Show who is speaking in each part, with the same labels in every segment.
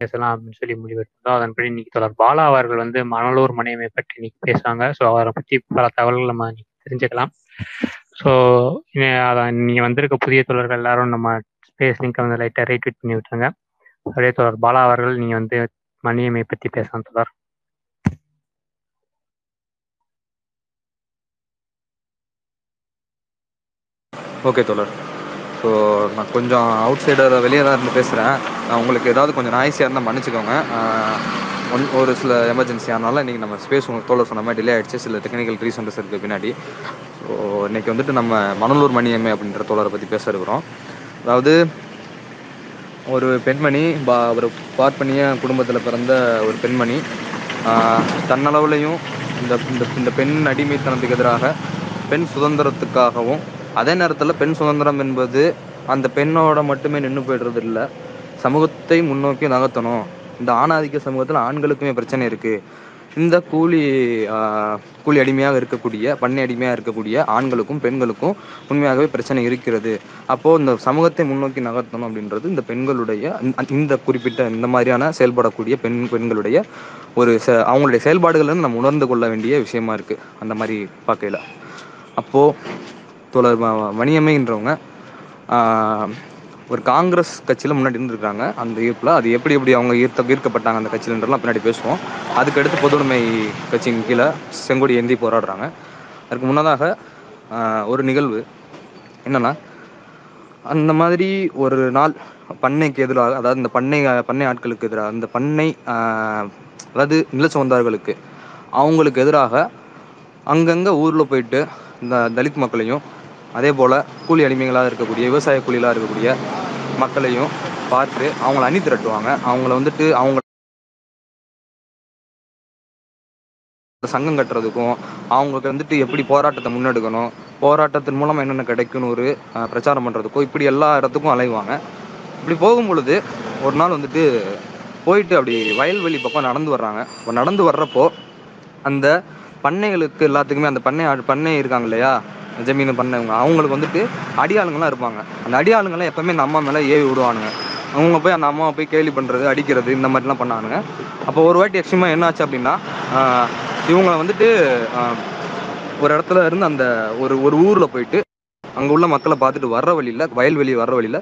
Speaker 1: பேசலாம் அப்படின்னு சொல்லி முடிவெடுத்தோம் அதன்படி இன்னைக்கு தொடர். பாலா அவர்கள் வந்து மணலூர் மணியம்மை பற்றி இன்னைக்கு பேசுவாங்க. ஸோ அவரை பற்றி பல தகவல்கள் நம்ம தெரிஞ்சுக்கலாம். ஸோ அதான் நீங்கள் வந்திருக்க புதிய தொடர்கள் எல்லாரும் நம்ம ஸ்பேஸ் லிங்க் வந்து லைட்டாக ரீட்வீட் பண்ணி விட்டுருங்க. அப்படியே தொடர். பாலா அவர்கள் நீங்கள் வந்து மணியமை பற்றி பேசலாம் தொடர்.
Speaker 2: ஓகே தொடர். ஸோ நான் கொஞ்சம் அவுட் சைடர் வெளியே தான் இருந்து பேசுகிறேன் நான் உங்களுக்கு ஏதாவது கொஞ்சம் நாய்ஸியாக இருந்தால் மன்னிச்சுக்கோங்க. ஒன் ஒரு சில எமர்ஜென்சி ஆனால இன்றைக்கி நம்ம ஸ்பேஸ் உங்களுக்கு தோழர் சொன்ன மாதிரி டிலே ஆகிடுச்சு சில டெக்னிக்கல் ரீசன்ஸ் இருக்குது பின்னாடி. ஸோ இன்றைக்கி வந்துட்டு நம்ம மணலூர் மணியம்மை அப்படின்ற தோழரை பற்றி பேச இருக்கிறோம். அதாவது ஒரு பெண்மணி பா ஒரு பார்ப்பனிய குடும்பத்தில் பிறந்த ஒரு பெண்மணி தன்னளவுலையும் இந்த இந்த இந்த பெண் அடிமைத்தனத்துக்கு எதிராக பெண் சுதந்திரத்துக்காகவும் அதே நேரத்தில் பெண் சுதந்திரம் என்பது அந்த பெண்ணோட மட்டுமே நின்று போயிடுறது இல்லை. சமூகத்தை முன்னோக்கி நகர்த்தணும். இந்த ஆணாதிக்க சமூகத்தில் ஆண்களுக்குமே பிரச்சனை இருக்குது இந்த கூலி கூலி அடிமையாக இருக்கக்கூடிய பண்ணை அடிமையாக இருக்கக்கூடிய ஆண்களுக்கும் பெண்களுக்கும் உண்மையாகவே பிரச்சனை இருக்கிறது. அப்போது இந்த சமூகத்தை முன்னோக்கி நகர்த்தணும் அப்படின்றது இந்த பெண்களுடைய இந்த- குறிப்பிட்ட இந்த மாதிரியான செயல்படக்கூடிய பெண் பெண்களுடைய ஒரு ச அவங்களுடைய செயல்பாடுகள்னு நம்ம உணர்ந்து கொள்ள வேண்டிய விஷயமா இருக்குது அந்த மாதிரி பார்க்கையில். அப்போது தோழர் மணியம்மைன்றவங்க ஒரு காங்கிரஸ் கட்சியில் முன்னாடி இருந்திருக்காங்க. அந்த ஈர்ப்பில் அது எப்படி எப்படி அவங்க ஈர்த்த ஈர்க்கப்பட்டாங்க அந்த கட்சியிலன்றலாம் பின்னாடி பேசுவோம். அதுக்கடுத்து பொதுவுடைமை கட்சியின் கீழே செங்கொடி ஏந்தி போராடுறாங்க. அதுக்கு முன்னதாக ஒரு நிகழ்வு. என்னன்னா அந்த மாதிரி ஒரு நாள் பண்ணைக்கு எதிராக அதாவது இந்த பண்ணை பண்ணை ஆட்களுக்கு எதிராக அந்த பண்ணை அதாவது நிலச்சொந்தார்களுக்கு அவங்களுக்கு எதிராக அங்கங்கே ஊரில் போயிட்டு இந்த தலித் மக்களையும் அதே போல் கூலி அடிமைகளாக இருக்கக்கூடிய விவசாய கூலிகளாக இருக்கக்கூடிய மக்களையும் பார்த்து அவங்கள அணி திரட்டுவாங்க. அவங்கள வந்துட்டு அவங்க சங்கம் கட்டுறதுக்கும் அவங்களுக்கு வந்துட்டு எப்படி போராட்டத்தை முன்னெடுக்கணும் போராட்டத்தின் மூலமா என்னென்ன கிடைக்கும்னு ஒரு பிரச்சாரம் பண்றதுக்கோ இப்படி எல்லா இடத்துக்கும் அலைவாங்க. இப்படி போகும் பொழுது ஒரு நாள் வந்துட்டு போயிட்டு அப்படி வயல்வெளி பக்கம் நடந்து வர்றாங்க. நடந்து வர்றப்போ அந்த பண்ணைகளுக்கு எல்லாத்துக்குமே அந்த பண்ணை பண்ணை இருக்காங்க இல்லையா? ஜமீன் பண்ணவங்க. அவங்களுக்கு வந்துட்டு அடியாளுங்கலாம் இருப்பாங்க. அந்த அடியாளுங்கெல்லாம் எப்பவுமே நம்ம அம்மா மேலே ஏவி விடுவானுங்க. அவங்க போய் அந்த அம்மாவை போய் கேலி பண்ணுறது அடிக்கிறது இந்த மாதிரிலாம் பண்ணானுங்க அப்போ ஒரு வாட்டி எக்ஸ்ட்ரீமாக என்ன ஆச்சு அப்படின்னா இவங்களை வந்துட்டு ஒரு இடத்துல இருந்து அந்த ஒரு ஒரு ஊரில் போயிட்டு அங்கே உள்ள மக்களை பார்த்துட்டு வர்ற வழியில் வயல்வெளி வர்ற வழியில்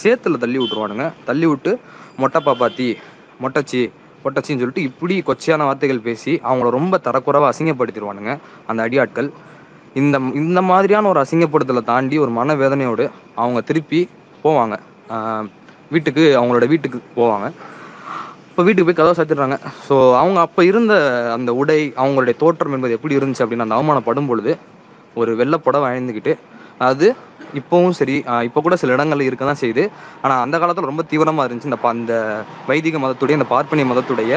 Speaker 2: சேத்துல தள்ளி விட்டுருவானுங்க. தள்ளி விட்டு மொட்டை பாப்பாத்தி மொட்டச்சி மொட்டச்சின்னு சொல்லிட்டு இப்படி கொச்சையான வார்த்தைகள் பேசி அவங்கள ரொம்ப தரக்குறவை அசிங்கப்படுத்திடுவானுங்க அந்த அடியாட்கள். இந்த இந்த மாதிரியான ஒரு அசிங்கப்படுத்தலை தாண்டி ஒரு மனவேதனையோடு அவங்க திருப்பி போவாங்க. வீட்டுக்கு அவங்களோட வீட்டுக்கு போவாங்க. இப்போ வீட்டுக்கு போய் கதவை சாத்திடுறாங்க. ஸோ அவங்க அப்போ இருந்த அந்த உடை அவங்களுடைய தோற்றம் என்பது எப்படி இருந்துச்சு அப்படின்னு அந்த அவமானப்படும் பொழுது ஒரு வெள்ளப்படம் வாழ்ந்துக்கிட்டு அது இப்போவும் சரி இப்போ கூட சில இடங்கள்ல இருக்க தான் செய்யுது ஆனால் அந்த காலத்தில் ரொம்ப தீவிரமாக இருந்துச்சு. இந்த அந்த வைதிக மதத்துடைய இந்த பார்ப்பனிய மதத்துடைய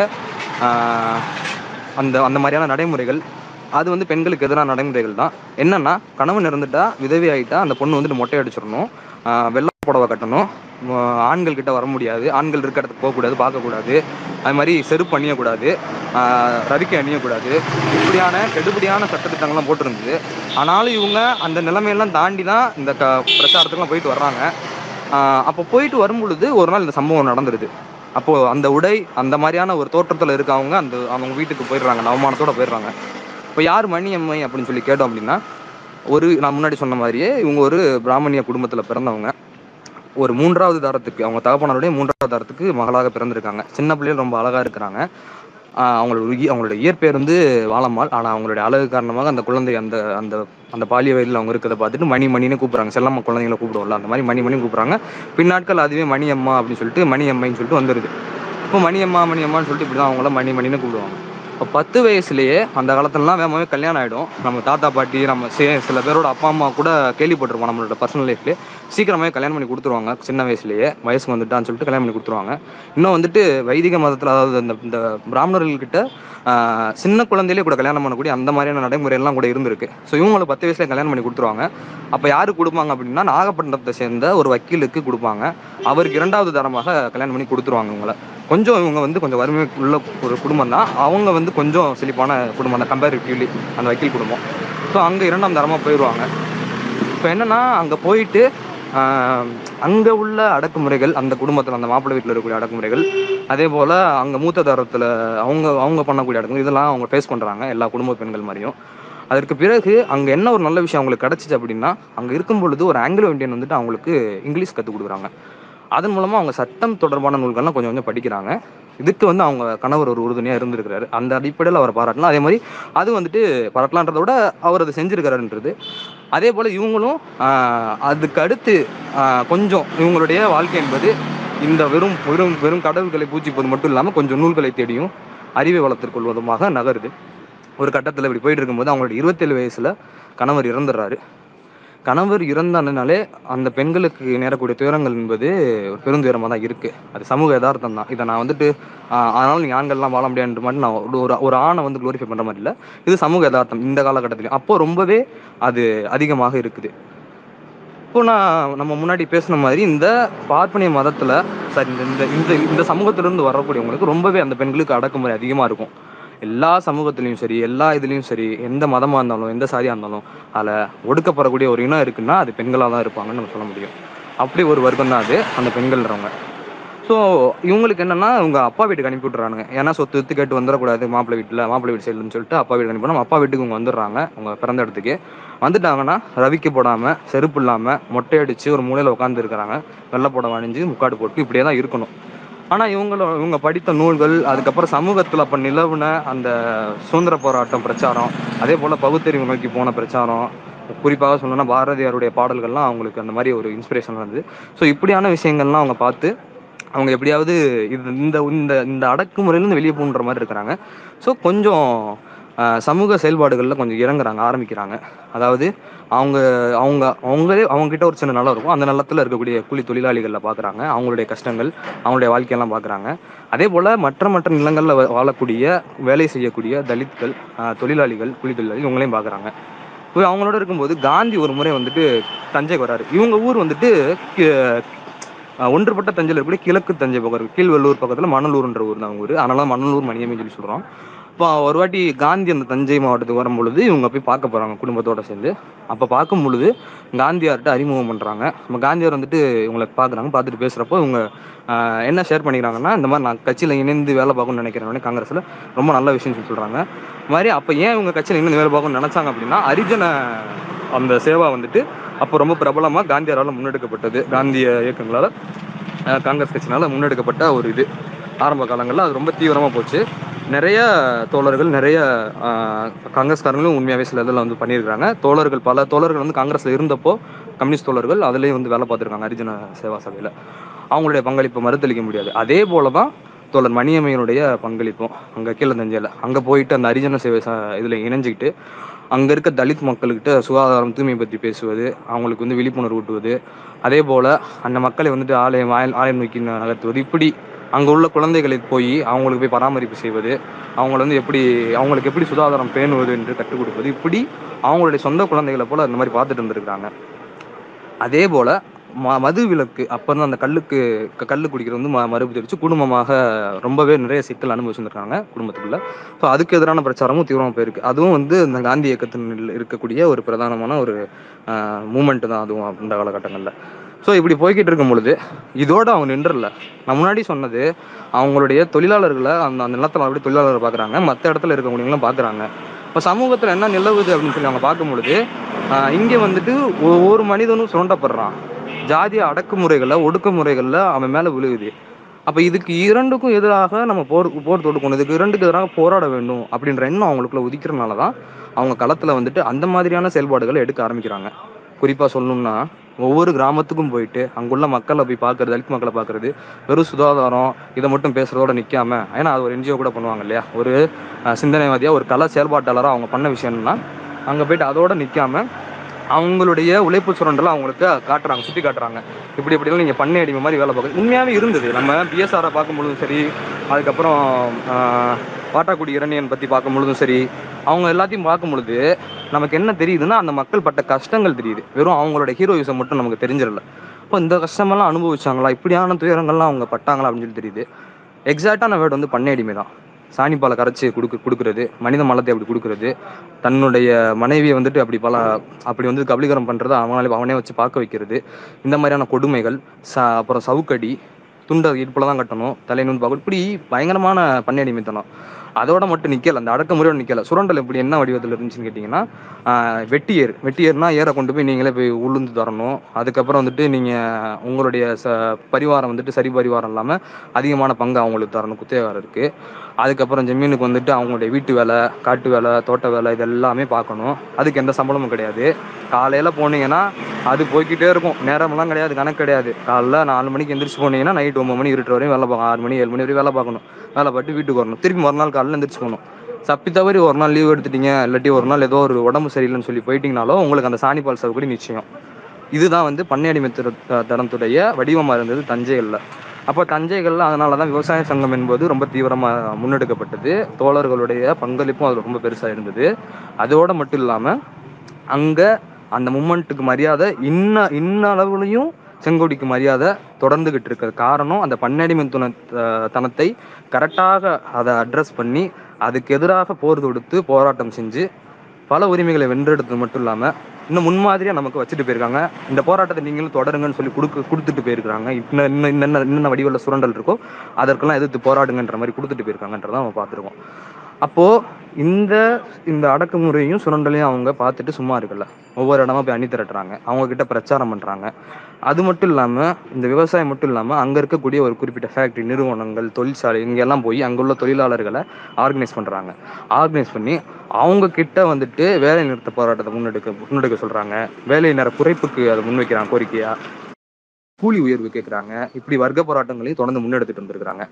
Speaker 2: அந்த அந்த மாதிரியான நடைமுறைகள் அது வந்து பெண்களுக்கு எதிரான நடைமுறைகள் தான். என்னன்னா கணவன் இறந்துட்டா விதவி ஆயிட்டா அந்த பொண்ணு வந்துட்டு மொட்டை அடிச்சிடணும். ஆஹ் வெள்ளை புடவை கட்டணும். ஆண்கள் கிட்ட வர முடியாது. ஆண்கள் இருக்க இடத்துக்கு போகக்கூடாது பார்க்கக்கூடாது அது மாதிரி செருப்பு அணியக்கூடாது. ரவிக்கை அணியக்கூடாது. இப்படியான கெடுபடியான சட்டத்திட்டங்கள்லாம் போட்டிருந்தது. ஆனாலும் இவங்க அந்த நிலைமையெல்லாம் தாண்டி தான் இந்த க பிரச்சாரத்துக்குலாம் போயிட்டு வர்றாங்க. அப்போ போயிட்டு வரும் பொழுது ஒரு நாள் இந்த சம்பவம் நடந்துருது. அப்போது அந்த உடை அந்த மாதிரியான ஒரு தோற்றத்தில் இருக்கவங்க அந்த அவங்க வீட்டுக்கு போயிடுறாங்க. அந்த அவமானத்தோட போயிடுறாங்க. இப்போ யார் மணியம்மை அப்படின்னு சொல்லி கேட்டோம் அப்படின்னா ஒரு நான் முன்னாடி சொன்ன மாதிரியே இவங்க ஒரு பிராமணிய குடும்பத்தில் பிறந்தவங்க. ஒரு மூன்றாவது தரத்துக்கு அவங்க தகப்பனாருடைய மூன்றாவது தரத்துக்கு மகளாக பிறந்திருக்காங்க. சின்ன பிள்ளைகள் ரொம்ப அழகாக இருக்கிறாங்க. அவங்களோட அவங்களோட இயற்பெயர் வந்து வாழம்மாள். ஆனால் அவங்களுடைய அழகு காரணமாக அந்த குழந்தை அந்த அந்த அந்த பாலிய வயதில் அவங்க இருக்கிறத பார்த்துட்டு மணி மணின்னு கூப்பிட்றாங்க. செல்லம்மா குழந்தைங்களை கூப்பிடுவோம்ல அந்த மாதிரி மணி மணி கூப்பிட்றாங்க. பின்னாட்கள் அதுவே மணியம்மா அப்படின்னு சொல்லிட்டு மணியம்மைன்னு சொல்லிட்டு வந்துருது. இப்போ மணியம்மா மணியம்மான்னு சொல்லிட்டு இப்படி தான் அவங்கள மணி மணின்னு கூப்பிடுவாங்க. இப்போ பத்து வயசுலயே அந்த காலத்துலலாம் வேகமாகவே கல்யாணம் ஆகிடும் நம்ம தாத்தா பாட்டி நம்ம சே- சில பேரோட அப்பா அம்மா கூட கேள்விப்பட்டிருப்போம் நம்மளோட பர்சனல் லைஃப்லேயே சீக்கிரமாகவே கல்யாணம் பண்ணி கொடுத்துருவாங்க. சின்ன வயசுலேயே வயசுக்கு வந்துட்டான்னு சொல்லிட்டு கல்யாணம் பண்ணி கொடுத்துருவாங்க. இன்னும் வந்துட்டு வைதிக மதத்தில் அதாவது இந்த இந்த பிராமணர்கள்கிட்ட சின்ன குழந்தையிலே கூட கல்யாணம் பண்ணக்கூடிய அந்த மாதிரியான நடைமுறையெல்லாம் கூட இருந்திருக்கு. ஸோ இவங்களை பத்து வயசுல கல்யாணம் பண்ணி கொடுத்துருவாங்க. அப்போ யாரு கொடுப்பாங்க அப்படின்னா நாகப்பட்டினத்தை சேர்ந்த ஒரு வக்கீலுக்கு கொடுப்பாங்க. அவருக்கு இரண்டாவது தரமாக கல்யாணம் பண்ணி கொடுத்துருவாங்க இவங்களை. கொஞ்சம் இவங்க வந்து கொஞ்சம் வறுமை உள்ள ஒரு குடும்பம் தான். அவங்க வந்து கொஞ்சம் செழிப்பான குடும்பம் தான். கம்பேரிட்டிவ்லி அந்த வக்கீல் குடும்பம். ஸோ அங்கே இரண்டாம் தரமாக போயிடுவாங்க இப்போ என்னன்னா அங்கே போயிட்டு அங்கே உள்ள அடக்குமுறைகள் அந்த குடும்பத்தில் அந்த மாப்பிள்ளை வீட்டில் இருக்கக்கூடிய அடக்குமுறைகள் அதே போல் அங்கே மூத்த தரத்தில் அவங்க அவங்க பண்ணக்கூடிய அடக்குமுறை இதெல்லாம் அவங்க ஃபேஸ் பண்ணுறாங்க எல்லா குடும்ப பெண்கள் மாதிரியும். அதற்கு பிறகு அங்கே என்ன ஒரு நல்ல விஷயம் அவங்களுக்கு கிடச்சிச்சு அப்படின்னா அங்கே இருக்கும் பொழுது ஒரு ஆங்கிலோ இண்டியன் வந்துட்டு அவங்களுக்கு இங்கிலீஷ் கற்றுக் கொடுக்குறாங்க. அதன் மூலமாக அவங்க சட்டம் தொடர்பான நூல்கள்லாம் கொஞ்சம் கொஞ்சம் படிக்கிறாங்க. இதுக்கு வந்து அவங்க கணவர் ஒரு உறுதுணையாக இருந்திருக்கிறாரு. அந்த அடிப்படையில் அவர் பாராட்டலாம். அதே மாதிரி அது வந்துட்டு பாராட்டலான்றத விட அவர் அதை செஞ்சிருக்கிறாருன்றது. அதே போல் இவங்களும் அதுக்கடுத்து அதுக்கு அடுத்து கொஞ்சம் இவங்களுடைய வாழ்க்கை என்பது இந்த வெறும் வெறும் வெறும் கடவுள்களை பூஜிப்பது மட்டும் இல்லாமல் கொஞ்சம் நூல்களை தேடியும் அறிவை வளர்த்துக் கொள்வதுமாக நகருது. ஒரு கட்டத்தில் இப்படி போயிட்டு இருக்கும்போது அவங்களுடைய இருபத்தேழு வயசில் கணவர் இறந்துடுறாரு. கணவர் இறந்தானாலே அந்த பெண்களுக்கு நேரக்கூடிய துயரங்கள் என்பது ஒரு பெருந்துயரமாக தான் இருக்குது அது சமூக யதார்த்தம் தான். இதை நான் வந்துட்டு அதனால் நீங்கள் ஆண்கள்லாம் வாழ முடியாதுன்ற மாதிரி நான் ஒரு- ஒரு ஒரு ஆணை வந்து குளோரிஃபை பண்ணுற மாதிரி இல்லை. இது சமூக யதார்த்தம் இந்த காலகட்டத்திலையும். அப்போ ரொம்பவே அது அதிகமாக இருக்குது. இப்போ நான் நம்ம முன்னாடி பேசின மாதிரி இந்த பார்ப்பனிய மதத்தில் சரி இந்த இந்த இந்த இந்த சமூகத்திலிருந்து வரக்கூடியவங்களுக்கு ரொம்பவே அந்த பெண்களுக்கு அடக்குமுறை அதிகமாக இருக்கும். எல்லா சமூகத்துலேயும் சரி எல்லா இதுலேயும் சரி எந்த மதமாக இருந்தாலும் எந்த சாதியாக இருந்தாலும் அதில் ஒடுக்கப்படக்கூடிய ஒரு இனம் இருக்குன்னா அது பெண்களாக தான் இருப்பாங்கன்னு நம்ம சொல்ல முடியும். அப்படி ஒரு வர்க்கம் தான் அது அந்த பெண்கள்ன்றவங்க ஸோ இவங்களுக்கு என்னன்னா உங்க அப்பா வீட்டுக்கு அனுப்பி விட்றானுங்க ஏன்னா சொத்து வித்து கேட்டு வந்துடக்கூடாது மாப்பிள்ளை வீட்டில் மாப்பிள்ளை வீட்டு சைடுன்னு சொல்லிட்டு அப்பா வீட்டுக்கு அனுப்பி அப்பா வீட்டுக்கு இவங்க வந்துடுறாங்க உங்க பிறந்த இடத்துக்கு. வந்துட்டாங்கன்னா ரவிக்கு போடாமல் செருப்பு இல்லாமல் மொட்டை அடிச்சு ஒரு மூலையில் உட்காந்துருக்கிறாங்க வெள்ளை போட அணிஞ்சு முக்காடு போட்டு இப்படியே தான் இருக்கணும். ஆனால் இவங்கள இவங்க படித்த நூல்கள் அதுக்கப்புறம் சமூகத்தில் அப்போ நிலவுன அந்த சுதந்திர போராட்டம் பிரச்சாரம் அதே போல் பகுத்தறிவு நோக்கி போன பிரச்சாரம் குறிப்பாக சொல்லணும்னா பாரதியாருடைய பாடல்கள்லாம் அவங்களுக்கு அந்த மாதிரி ஒரு இன்ஸ்பிரேஷன் இருந்தது. ஸோ இப்படியான விஷயங்கள்லாம் அவங்க பார்த்து அவங்க எப்படியாவது இது இந்த இந்த இந்த அடக்குமுறையிலேருந்து வெளியே போன்ற மாதிரி இருக்கிறாங்க. ஸோ கொஞ்சம் சமூக செயல்பாடுகளில் கொஞ்சம் இறங்குறாங்க ஆரம்பிக்கிறாங்க. அதாவது அவங்க அவங்க அவங்களே அவங்ககிட்ட ஒரு சின்ன நிலம் இருக்கும். அந்த நிலத்தில் இருக்கக்கூடிய கூலி தொழிலாளிகளை பார்க்குறாங்க அவங்களுடைய கஷ்டங்கள் அவங்களுடைய வாழ்க்கையெல்லாம் பார்க்குறாங்க அதே போல் மற்ற மற்ற நிலங்களில் வாழக்கூடிய வேலை செய்யக்கூடிய தலித்கள் தொழிலாளிகள் கூலி தொழிலாளிகள் இவங்களையும் பார்க்குறாங்க இப்போ அவங்களோட இருக்கும்போது காந்தி ஒரு முறை வந்துட்டு தஞ்சைக்கு வராரு. இவங்க ஊர் வந்துட்டு கி- ஒன்றுபட்ட தஞ்சையில் இருக்கக்கூடிய கிழக்கு தஞ்சை பக்கம் கீழ்வெள்ளூர் பக்கத்தில் மணலூர்ன்ற ஊர் தான் ஊர். அதனால மணலூர் மணியமே சொல்லி சொல்கிறோம் இப்போ ஒரு வாட்டி காந்தி அந்த தஞ்சை மாவட்டத்துக்கு வரும் பொழுது இவங்க போய் பார்க்க போகிறாங்க குடும்பத்தோட சேர்ந்து. அப்போ பார்க்கும் பொழுது காந்தியார்கிட்ட அறிமுகம் பண்ணுறாங்க நம்ம காந்தியார் வந்துட்டு இவங்களை பார்க்குறாங்க பார்த்துட்டு பேசுகிறப்போ இவங்க என்ன ஷேர் பண்ணிக்கிறாங்கன்னா இந்த மாதிரி நான் கட்சியில் இணைந்து வேலை பார்க்கணும்னு நினைக்கிறேன் காங்கிரஸில் ரொம்ப நல்ல விஷயம் சொல்லி சொல்கிறாங்க மாதிரி அப்போ ஏன் இவங்க கட்சியில் இணைந்து வேலை பார்க்கணும்னு நினச்சாங்க அப்படின்னா அரிஜன அந்த சேவா வந்துட்டு அப்போ ரொம்ப பிரபலமாக காந்தியாரால் முன்னெடுக்கப்பட்டது. காந்திய இயக்கங்களால் காங்கிரஸ் கட்சினால் முன்னெடுக்கப்பட்ட ஒரு இது. ஆரம்ப காலங்களில் அது ரொம்ப தீவிரமாக போச்சு. நிறைய தோழர்கள் நிறைய காங்கிரஸ்காரங்களும் உண்மையாகவே சில இதில் வந்து பண்ணியிருக்காங்க தோழர்கள் பல தோழர்கள் வந்து காங்கிரஸில் இருந்தப்போ கம்யூனிஸ்ட் தோழர்கள் அதுலேயும் வந்து வேலை பார்த்துருக்காங்க ஹரிஜன சேவா சபையில். அவங்களுடைய பங்களிப்பை மறுத்தளிக்க முடியாது. அதே போல தான் தோழர் மணியம்மையனுடைய பங்களிப்பும் அங்கே கீழே தஞ்சையில் அங்கே போயிட்டு அந்த ஹரிஜன சேவை இதில் இணைஞ்சிக்கிட்டு அங்கே இருக்க தலித் மக்கள்கிட்ட சுகாதாரம் தூய்மை பற்றி பேசுவது அவங்களுக்கு வந்து விழிப்புணர்வு ஊட்டுவது அதே போல் அந்த மக்களை வந்துட்டு ஆலயம் ஆலயம் நோக்கி நகர்த்துவது இப்படி அங்கே உள்ள குழந்தைகளுக்கு போய் அவங்களுக்கு போய் பராமரிப்பு செய்வது அவங்கள வந்து எப்படி அவங்களுக்கு எப்படி சுகாதாரம் பேணுவது என்று கற்றுக் கொடுப்பது இப்படி அவங்களுடைய சொந்த குழந்தைகளை போல் அந்த மாதிரி பார்த்துட்டு இருந்திருக்கிறாங்க. அதே போல் ம மது விலக்கு அப்போ தான் அந்த கல்லுக்கு கல் குடிக்கிறது வந்து ம மறுப்பு தெரிவித்து குடும்பமாக ரொம்பவே நிறைய சிக்கல் அனுபவிச்சுருக்காங்க குடும்பத்துக்குள்ள. ஸோ அதுக்கு எதிரான பிரச்சாரமும் தீவிரமாக போயிருக்கு. அதுவும் வந்து இந்த காந்தி இயக்கத்தின் இருக்கக்கூடிய ஒரு பிரதானமான ஒரு மூமெண்ட் தான் அதுவும் அந்த காலகட்டங்களில். ஸோ இப்படி போய்கிட்டு இருக்கும் பொழுது இதோடு அவங்க நின்றுல. நான் முன்னாடி சொன்னது அவங்களுடைய தொழிலாளர்களை அந்த அந்த நிலத்தில் அப்படி தொழிலாளர்கள் பார்க்குறாங்க மற்ற இடத்துல இருக்கக்கூடியவங்களும் பார்க்குறாங்க இப்போ சமூகத்தில் என்ன நிலவுது அப்படின்னு சொல்லி அவங்க பார்க்கும் பொழுது இங்கே வந்துட்டு ஒவ்வொரு மனிதனும் சுரண்டப்படுறான். ஜாதிய அடக்குமுறைகளில் ஒடுக்குமுறைகளில் அவன் மேலே விழுகுது. அப்போ இதுக்கு இரண்டுக்கும் எதிராக நம்ம போர் போர் தொடுக்கணும் இதுக்கு இரண்டுக்கு எதிராக போராட வேண்டும் அப்படின்ற எண்ணம் அவங்களுக்குள்ள உதிக்கிறனால தான் அவங்க களத்தில் வந்துட்டு அந்த மாதிரியான செயல்பாடுகளை எடுக்க ஆரம்பிக்கிறாங்க. குறிப்பாக சொல்லணும்னா ஒவ்வொரு கிராமத்துக்கும் போயிட்டு அங்குள்ள மக்களை போய் பார்க்கறது தலித் மக்களை பார்க்கறது வெறும் சுகாதாரம் இதை மட்டும் பேசுறதோட நிற்காம ஏன்னா அது ஒரு என்ஜிஓ கூட பண்ணுவாங்க இல்லையா? ஒரு சிந்தனைவாதியாக ஒரு கல செயல்பாட்டாளராக அவங்க பண்ண விஷயம்னா அங்கே போயிட்டு அதோட நிற்காம அவங்களுடைய உழைப்பு சுரண்டலை அவங்களுக்கு காட்டுறாங்க சுற்றி காட்டுறாங்க. இப்படி இப்படிலாம் நீங்கள் பண்ணை அடிமை மாதிரி வேலை பார்க்குறது உண்மையாகவே இருந்தது. நம்ம பிஎஸ்ஆரை பார்க்கும்பொழுதும் சரி அதுக்கப்புறம் பாட்டாக்குடி இரணியன் பற்றி பார்க்கும் பொழுதும் சரி அவங்க எல்லாத்தையும் பார்க்கும் பொழுது நமக்கு என்ன தெரியுதுன்னா அந்த மக்கள் பட்ட கஷ்டங்கள் தெரியுது. வெறும் அவங்களோட ஹீரோயிசம் மட்டும் நமக்கு தெரிஞ்சிடல. இப்போ இந்த கஷ்டமெல்லாம் அனுபவிச்சாங்களா? இப்படியான துயரங்கள்லாம் அவங்க பட்டாங்களா அப்படின்னு சொல்லி தெரியுது. எக்ஸாக்டான வேர்டு வந்து பண்ணை அடிமை தான் சாணிப்பாலை கரைச்சி கொடுக்கு கொடுக்குறது மனித மலத்தை அப்படி கொடுக்குறது தன்னுடைய மனைவியை வந்துட்டு அப்படி பல அப்படி வந்து கபலீகரம் பண்ணுறது அவனால அவனே வச்சு பார்க்க வைக்கிறது. இந்த மாதிரியான கொடுமைகள் ச அப்புறம் சவுக்கடி துண்டை இடுப்பில் தான் கட்டணும் தலையை நுண்டு பார்க்கணும் இப்படி பயங்கரமான பண்ணை அடிமைத்தனம் அதோட மட்டும் நிக்கல அந்த அடக்குமுறையோட நிக்கல. சுரண்டல் எப்படி என்ன வடிவத்தில் இருந்துச்சுன்னு கேட்டிங்கன்னா ஆஹ் வெட்டி ஏர் வெட்டி ஏர்னா ஏரை கொண்டு போய் நீங்களே போய் உளுந்து தரணும். அதுக்கப்புறம் வந்துட்டு நீங்கள் உங்களுடைய ச பரிவாரம் வந்துட்டு சரி பரிவாரம் இல்லாமல் அதிகமான பங்கு அவங்களுக்கு தரணும் குத்தகையாளருக்கு. அதுக்கப்புறம் ஜமீனுக்கு வந்துட்டு அவங்களுடைய வீட்டு வேலை காட்டு வேலை தோட்ட வேலை இது எல்லாமே பார்க்கணும். அதுக்கு எந்த சம்பளமும் கிடையாது. காலையில் போனீங்கன்னா அது போய்கிட்டே இருக்கும். நேரமெல்லாம் கிடையாது கணக்கு கிடையாது. காலைல நாலு மணிக்கு எந்திரிச்சு போனீங்கன்னா நைட் ஒம்பது மணி இருட்டு வரையும் வேலை பார்க்கணும். ஆறு மணி ஏழு மணி வரையும் வேலை பார்க்கணும். வேலை பார்த்து வீட்டுக்கு வரணும். திருப்பி மறுநாள் காலையில் எந்திரிச்சு போகணும். சப்பி தவறி ஒரு நாள் லீவ் எடுத்துட்டீங்க இல்லாட்டி ஒரு நாள் ஏதோ ஒரு உடம்பு சரியில்லைன்னு சொல்லி போயிட்டீங்கனாலும் உங்களுக்கு அந்த சாணிப்பால் சவுக்கடி நிச்சயம். இதுதான் வந்து பண்ணை அடிமை தனத்துடைய வடிவமாக இருந்தது தஞ்சையில் அப்போ தஞ்சைகளில் அதனால தான் விவசாய சங்கம் என்பது ரொம்ப தீவிரமாக முன்னெடுக்கப்பட்டது. தோழர்களுடைய பங்களிப்பும் அதில் ரொம்ப பெருசாக இருந்தது. அதோடு மட்டும் இல்லாமல் அங்கே அந்த மூமெண்ட்டுக்கு மரியாதை இன்ன இன்ன அளவுலையும் செங்கோடிக்கு மரியாதை தொடர்ந்துகிட்டு இருக்கிற காரணம் அந்த பன்னடிமை துண தனத்தை கரெக்டாக அதை அட்ரஸ் பண்ணி அதுக்கு எதிராக போர் தொடுத்து போராட்டம் செஞ்சு பல உரிமைகளை வென்றெடுத்தது மட்டும் இல்லாமல் இன்னும் முன்மாதிரியாக நமக்கு வச்சுட்டு போயிருக்காங்க. இந்த போராட்டத்தை நீங்களும் தொடருங்கன்னு சொல்லி கொடுக்க கொடுத்துட்டு போயிருக்காங்க இன்னும் இன்னும் இன்னென்ன என்னென்ன வடிவில் சுரண்டல் இருக்கோ அதற்கெல்லாம் எதிர்த்து போராடுங்கன்ற மாதிரி கொடுத்துட்டு போயிருக்காங்கன்றத நம்ம பார்த்துருக்கோம். அப்போது இந்த இந்த அடக்குமுறையும் சுரண்டலையும் அவங்க பார்த்துட்டு சும்மா இருக்கல. ஒவ்வொரு இடமா போய் அணி திரட்டுறாங்க. அவங்க கிட்ட பிரச்சாரம் பண்ணுறாங்க அது மட்டும் இல்லாமல் இந்த விவசாயம் மட்டும் இல்லாமல் அங்கே இருக்கக்கூடிய ஒரு குறிப்பிட்ட ஃபேக்ட்ரி நிறுவனங்கள் தொழிற்சாலை இங்கெல்லாம் போய் அங்குள்ள தொழிலாளர்களை ஆர்கனைஸ் பண்ணுறாங்க ஆர்கனைஸ் பண்ணி அவங்க கிட்ட வந்துட்டு வேலை நிறுத்த போராட்டத்தை முன்னெடுக்க முன்னெடுக்க சொல்றாங்க. வேலை நேர குறைப்புக்கு அதை முன்வைக்கிறாங்க கோரிக்கையா? கூலி உயர்வு கேட்குறாங்க இப்படி வர்க்க போராட்டங்களையும் தொடர்ந்து முன்னெடுத்துட்டு வந்திருக்கிறாங்க.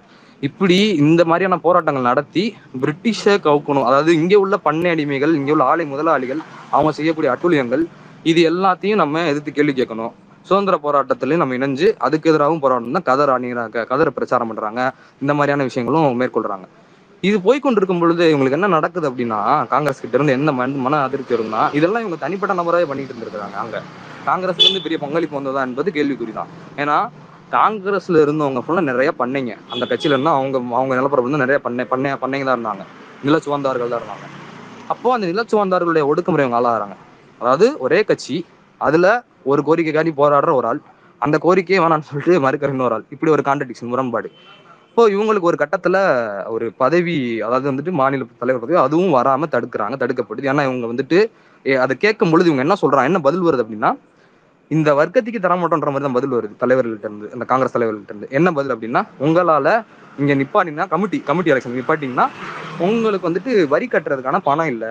Speaker 2: இப்படி இந்த மாதிரியான போராட்டங்கள் நடத்தி பிரிட்டிஷை கவுக்கணும். அதாவது இங்கே உள்ள பண்ணை அடிமைகள் இங்கே உள்ள ஆலை முதலாளிகள் அவங்க செய்யக்கூடிய அட்டூழியங்கள் இது எல்லாத்தையும் நம்ம எதிர்த்து கேள்வி கேட்கணும். சுதந்திர போராட்டத்திலையும் நம்ம இணைஞ்சு அதுக்கு எதிராகவும் போராட்டம் தான் கதர் அணிகிறாங்க கதரை பிரச்சாரம் பண்றாங்க. இந்த மாதிரியான விஷயங்களும் மேற்கொள்றாங்க. இது போய்கொண்டிருக்கும் பொழுது இவங்களுக்கு என்ன நடக்குது அப்படின்னா காங்கிரஸ் கிட்ட இருந்து என்ன மன மன அதிருப்தி வரும்னா இதெல்லாம் இவங்க தனிப்பட்ட நபராகவே பண்ணிட்டு இருந்திருக்காங்க அங்க. காங்கிரஸ்ல இருந்து பெரிய பங்களிப்பு வந்ததா என்பது கேள்விக்குறி தான் ஏன்னா காங்கிரஸ்ல இருந்தவங்க ஃபுல்லா நிறைய பண்ணைங்க. அந்த கட்சியில இருந்தா அவங்க அவங்க நிலப்பரப்பு வந்து நிறைய பண்ணை பண்ணை பண்ணைங்க தான் இருந்தாங்க. நிலச்சுவந்தார்கள் தான் இருந்தாங்க. அப்போ அந்த நிலச்சுவந்தார்களுடைய ஒடுக்குமுறை அவங்க ஆளாகிறாங்க. அதாவது ஒரே கட்சி அதுல ஒரு கோரிக்கைக்காண்டி போராடுற ஒரு ஆள் அந்த கோரிக்கையே வேணாம்னு சொல்லிட்டு மறுக்கிற இன்னொரு ஆள். இப்படி ஒரு கான்ட்ரடிக்ஷன் முரண்பாடு. இப்போ இவங்களுக்கு ஒரு கட்டத்துல ஒரு பதவி அதாவது வந்துட்டு மாநில தலைவர் பதவி அதுவும் வராம தடுக்கிறாங்க தடுக்கப்படுது ஏன்னா இவங்க வந்துட்டு அதை கேட்கும் பொழுது இவங்க என்ன சொல்றாங்க என்ன பதில் வருது அப்படின்னா இந்த வர்க்கத்துக்கு தரமாட்டோன்ற மாதிரி தான் பதில் வருது தலைவர்கள்ட்ட இருந்து இந்த காங்கிரஸ் தலைவர்கள்ட்ட இருந்து. என்ன பதில் அப்படின்னா உங்களால இங்க நிப்பாட்டினா கமிட்டி கமிட்டி எலெக்ஷன் நிப்பாட்டிங்கன்னா உங்களுக்கு வந்துட்டு வரி கட்டுறதுக்கான பணம் இல்ல.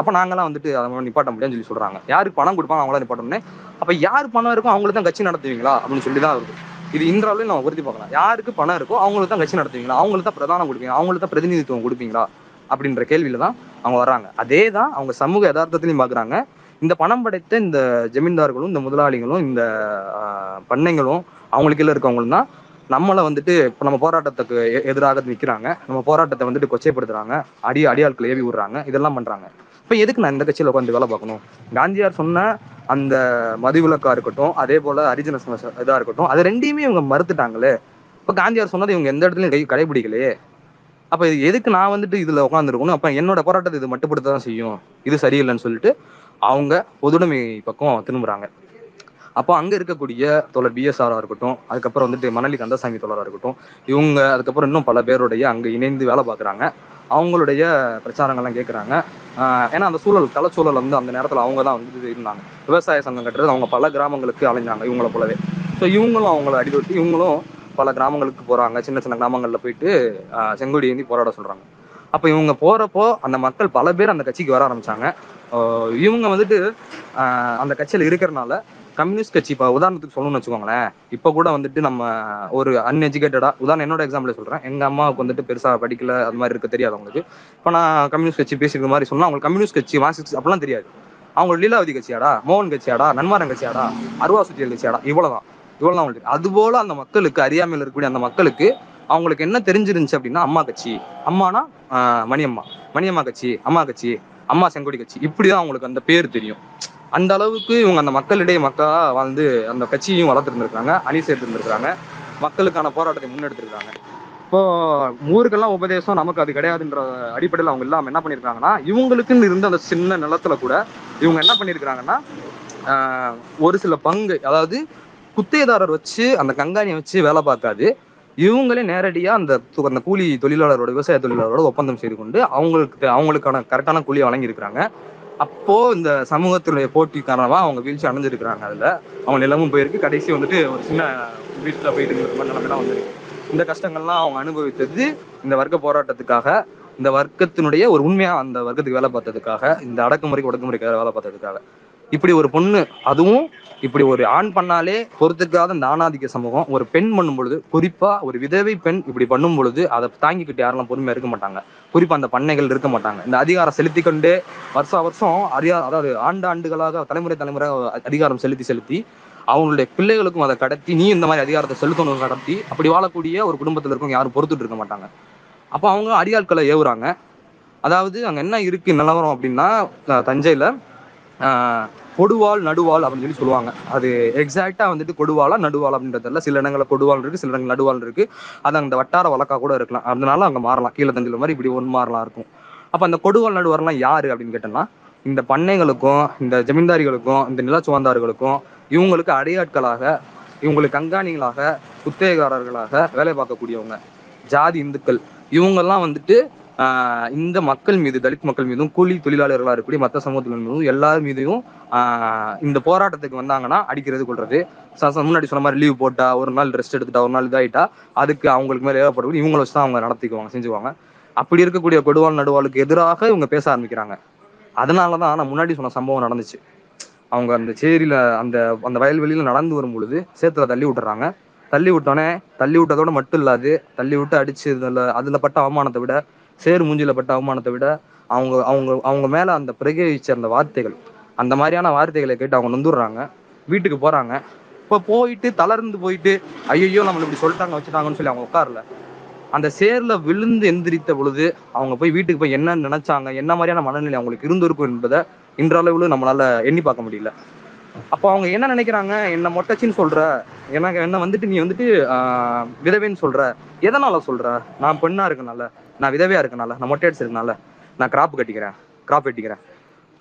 Speaker 2: அப்ப நாங்களாம் வந்துட்டு அதை நிப்பாட்ட முடியாதுன்னு சொல்லி சொல்றாங்க. யாருக்கு பணம் கொடுப்பாங்க அவங்களாம் நிப்பாட்டணும்னே அப்ப யார் பணம் இருக்கோ அவங்களுக்கு தான் கட்சி நடத்துவீங்களா? அப்படின்னு சொல்லி தான் வருது. இது இன்றாலும் நம்ம உறுதி பார்க்கலாம். யாருக்கு பணம் இருக்கோ அவங்களுக்கு தான் கட்சி நடத்துவீங்களா? அவங்களுக்கு தான் பிரதானம் கொடுப்பீங்க அவங்களுக்கு தான் பிரதிநிதித்துவம் கொடுப்பீங்களா? அப்படின்ற கேள்வியில தான் அவங்க வர்றாங்க. அதே தான் அவங்க சமூக யதார்த்தத்திலையும் பாக்குறாங்க. இந்த பணம் படைத்த இந்த ஜமீன்தார்களும் இந்த முதலாளிகளும் இந்த பண்ணைங்களும் அவங்களுக்கு கீழ இருக்கவங்களும் தான் நம்மளை வந்துட்டு இப்போ நம்ம போராட்டத்துக்கு எ- எதிராக நிற்கிறாங்க நம்ம போராட்டத்தை வந்துட்டு கொச்சைப்படுத்துறாங்க. அடி அடியாட்களை ஏவி விடுறாங்க. இதெல்லாம் பண்றாங்க. இப்போ எதுக்கு நான் இந்த கட்சியில் உட்காந்து வேலை பார்க்கணும்? காந்தியார் சொன்ன அந்த மதுவிலக்கா இருக்கட்டும் அதே போல ஹரிஜன இதா இருக்கட்டும் அது ரெண்டையுமே இவங்க மறுத்துட்டாங்களே. இப்போ காந்தியார் சொன்னது இவங்க எந்த இடத்துலயும் கை கடைபிடிக்கலையே. அப்ப இது எதுக்கு நான் வந்துட்டு இதுல உட்காந்துருக்கணும் அப்ப என்னோட போராட்டத்தை இது மட்டுப்படுத்த தான் செய்யும். இது சரியில்லைன்னு சொல்லிட்டு அவங்க பொதுடைமை பக்கம் திரும்புறாங்க. அப்போ அங்க இருக்கக்கூடிய தோழர் பிஎஸ்ஆரா இருக்கட்டும் அதுக்கப்புறம் வந்துட்டு மணலி கந்தசாமி தோழரா இருக்கட்டும் இவங்க அதுக்கப்புறம் இன்னும் பல பேருடைய அங்க இணைந்து வேலை பார்க்குறாங்க. அவங்களுடைய பிரச்சாரங்கள்லாம் கேட்குறாங்க ஏன்னா அந்த சூழல் கலச்சூழல் வந்து அந்த நேரத்தில் அவங்க தான் வந்து இருந்தாங்க. விவசாய சங்கம் கட்டுறது அவங்க பல கிராமங்களுக்கு அலைஞ்சாங்க இவங்கள போலவே. ஸோ இவங்களும் அவங்கள அடிபட்டு இவங்களும் பல கிராமங்களுக்கு போகிறாங்க சின்ன சின்ன கிராமங்களில் போயிட்டு செங்கொடி ஏந்தி போராட சொல்கிறாங்க அப்போ இவங்க போகிறப்போ அந்த மக்கள் பல பேர் அந்த கட்சிக்கு வர ஆரம்பித்தாங்க இவங்க வந்துட்டு அந்த கட்சியில் இருக்கிறனால கம்யூனிஸ்ட் கட்சி இப்போ உதாரணத்துக்கு சொல்லணும்னு வச்சுக்கோங்களேன். இப்போ கூட வந்துட்டு நம்ம ஒரு அன்எஜுகேட்டடா உதாரணம் என்னோட எக்ஸாம்பிள் சொல்றேன். எங்க அம்மாவுக்கு வந்துட்டு பெருசா படிக்கல அது மாதிரி இருக்க தெரியாது அவங்களுக்கு. இப்போ நான் கம்யூனிஸ்ட் கட்சி பேசிக்கிற மாதிரி சொன்னா அவங்களுக்கு கம்யூனிஸ்ட் கட்சி மார்க்சிஸ்ட் அப்படிலாம் தெரியாது. அவங்க லீலாவதி கட்சியாடா மோகன் கட்சியாடா நன்மாரன் கட்சியாடா அருவா சுத்தியல் கட்சியாடா இவ்வளவுதான். இவ்வளவுதான் அவங்களுக்கு. அது போல அந்த மக்களுக்கு அறியாமையில் இருக்கக்கூடிய அந்த மக்களுக்கு அவங்களுக்கு என்ன தெரிஞ்சிருந்துச்சு அப்படின்னா அம்மா கட்சி. அம்மானா மணியம்மா. மணியம்மா கட்சி அம்மா கட்சி. அம்மா செங்கோடி கட்சி. இப்படிதான் அவங்களுக்கு அந்த பேர் தெரியும். அந்த அளவுக்கு இவங்க அந்த மக்களிடையே மக்களா வந்து அந்த கட்சியையும் வளர்த்துருந்துருக்காங்க அணி சேர்த்துருந்துருக்காங்க மக்களுக்கான போராட்டத்தை முன்னெடுத்திருக்காங்க இப்போ ஊருக்கெல்லாம் உபதேசம் நமக்கு அது கிடையாதுன்ற அடிப்படையில் அவங்க இல்லாம என்ன பண்ணிருக்காங்கன்னா இவங்களுக்குன்னு இருந்த அந்த சின்ன நிலத்துல கூட இவங்க என்ன பண்ணிருக்காங்கன்னா ஒரு சில பங்கு அதாவது குத்தேதாரர் வச்சு அந்த கங்காணியை வச்சு வேலை பார்க்காது. இவங்களே நேரடியாக அந்த அந்த கூலி தொழிலாளரோட விவசாய தொழிலாளரோட ஒப்பந்தம் செய்து கொண்டு அவங்களுக்கு அவங்களுக்கான கரெக்டான கூலியை வழங்கியிருக்கிறாங்க. அப்போ இந்த சமூகத்தினுடைய போட்டி காரணமாக அவங்க வீழ்ச்சி அடைஞ்சிருக்கிறாங்க அதில். அவங்க நிலமும் போயிருக்கு. கடைசி வந்துட்டு ஒரு சின்ன வீட்டில் போயிட்டு இருக்கிற மாதிரி நிலமெல்லாம் வந்திருக்கு. இந்த கஷ்டங்கள்லாம் அவங்க அனுபவித்தது இந்த வர்க்க போராட்டத்துக்காக இந்த வர்க்கத்தினுடைய ஒரு உண்மையாக அந்த வர்க்கத்துக்கு வேலை பார்த்ததுக்காக இந்த அடக்குமுறைக்கு ஒடுக்குமுறைக்காக வேலை பார்த்ததுக்காக. இப்படி ஒரு பொண்ணு அதுவும் இப்படி ஒரு ஆண் பண்ணாலே பொறுத்துக்காத நானாதிக்க சமூகம். ஒரு பெண் பண்ணும் பொழுது குறிப்பா ஒரு விதவை பெண் இப்படி பண்ணும் பொழுது அதை தாங்கிக்கிட்டு யாரெல்லாம் பொறுமையா இருக்க மாட்டாங்க. குறிப்பா அந்த பண்ணைகள் இருக்க மாட்டாங்க. இந்த அதிகாரம் செலுத்தி கொண்டு வருஷ வருஷம் அறியா அதாவது ஆண்டு ஆண்டுகளாக தலைமுறை தலைமுறை அதிகாரம் செலுத்தி செலுத்தி அவங்களுடைய பிள்ளைகளுக்கும் அதை கடத்தி நீ இந்த மாதிரி அதிகாரத்தை செலுத்தணும் கடத்தி அப்படி வாழக்கூடிய ஒரு குடும்பத்துல இருக்கவங்க யாரும் பொறுத்துட்டு இருக்க மாட்டாங்க. அப்போ அவங்க அடியாட்களை ஏவுறாங்க. அதாவது அங்க என்ன இருக்கு நிலவரம் அப்படின்னா தஞ்சையில் தஞ்சையில கொடுவாள் நடுவாள் அப்படின்னு சொல்லி சொல்லுவாங்க. அது எக்ஸாக்டா வந்துட்டு கொடுவாளா நடுவாள் அப்படின்றதுல சில இடங்களில் கொடுவாள் இருக்கு சில இடங்கள் நடுவாள் இருக்கு. அது அந்த வட்டார வழக்கா கூட இருக்கலாம். அதனால அங்க மாறலாம். கீழே தஞ்சில் மாதிரி இப்படி ஒன்று மாறலாம் இருக்கும். அப்ப அந்த கொடுவாள் நடுவார்லாம் யாரு அப்படின்னு கேட்டோம்னா இந்த பண்ணைகளுக்கும் இந்த ஜமீன்தாரிகளுக்கும் இந்த நிலச்சுவந்தார்களுக்கும் இவங்களுக்கு அடையாட்களாக இவங்களுக்கு கண்காணிகளாக குத்தகைக்காரர்களாக வேலை பார்க்கக்கூடியவங்க ஜாதி இந்துக்கள் இவங்கெல்லாம் வந்துட்டு இந்த மக்கள் மீது தலித் மக்கள் மீதும் கூலி தொழிலாளர்களாக இருக்கக்கூடிய மற்ற சமூகத்தினர் மீதும் எல்லார் மீதையும் இந்த போராட்டத்துக்கு வந்தாங்கன்னா அடிக்கிறது கொள்றது ச- முன்னாடி சொன்ன மாதிரி லீவ் போட்டா ஒரு நாள் ரெஸ்ட் எடுத்துட்டா ஒரு நாள் இதாயிட்டா அதுக்கு அவங்களுக்கு மேலே ஏற்படக்கூடிய இவங்களை வச்சு தான் அவங்க நடத்திக்குவாங்க செஞ்சுவாங்க அப்படி இருக்கக்கூடிய கொடுவாள் நடுவாளுக்கு எதிராக இவங்க பேச ஆரம்பிக்கிறாங்க. அதனாலதான் நான் முன்னாடி சொன்ன சம்பவம் நடந்துச்சு. அவங்க அந்த சேரியில அந்த அந்த வயல்வெளியில நடந்து வரும் பொழுது சேத்துல தள்ளி விட்டுறாங்க. தள்ளி விட்டோன்னே தள்ளி விட்டதோட மட்டும் இல்லாது தள்ளி விட்டு அடிச்சு அதில் அதுல பட்ட அவமானத்தை விட சேர் மூஞ்சில பட்ட அவமானத்தை விட அவங்க அவங்க அவங்க மேல அந்த பிரகேவி சேர்ந்த வார்த்தைகள் அந்த மாதிரியான வார்த்தைகளை கேட்டு அவங்க நொந்துடுறாங்க. வீட்டுக்கு போறாங்க. இப்ப போயிட்டு தளர்ந்து போயிட்டு ஐயோ நம்மளை இப்படி சொல்லிட்டாங்க வச்சுட்டாங்கன்னு சொல்லி அவங்க உட்காரல. அந்த சேர்ல விழுந்து எந்திரித்த பொழுது அவங்க போய் வீட்டுக்கு போய் என்ன நினைச்சாங்க என்ன மாதிரியான மனநிலை அவங்களுக்கு இருந்திருக்கும் என்பதை இன்றளவுல நம்மளால எண்ணி பார்க்க முடியல. அப்போ அவங்க என்ன நினைக்கிறாங்க? என்ன மொட்டச்சின்னு சொல்ற எனக்கு என்ன வந்துட்டு நீ வந்துட்டு விதவைன்னு சொல்ற எதனால சொல்ற? நான் பெண்ணா இருக்கனால. நான் விதவையா இருக்கனால நான் மொட்டை அடிச்சிருக்கனால நான் கிராப் கட்டிக்கிறேன் கிராப் வெட்டிக்கிறேன்.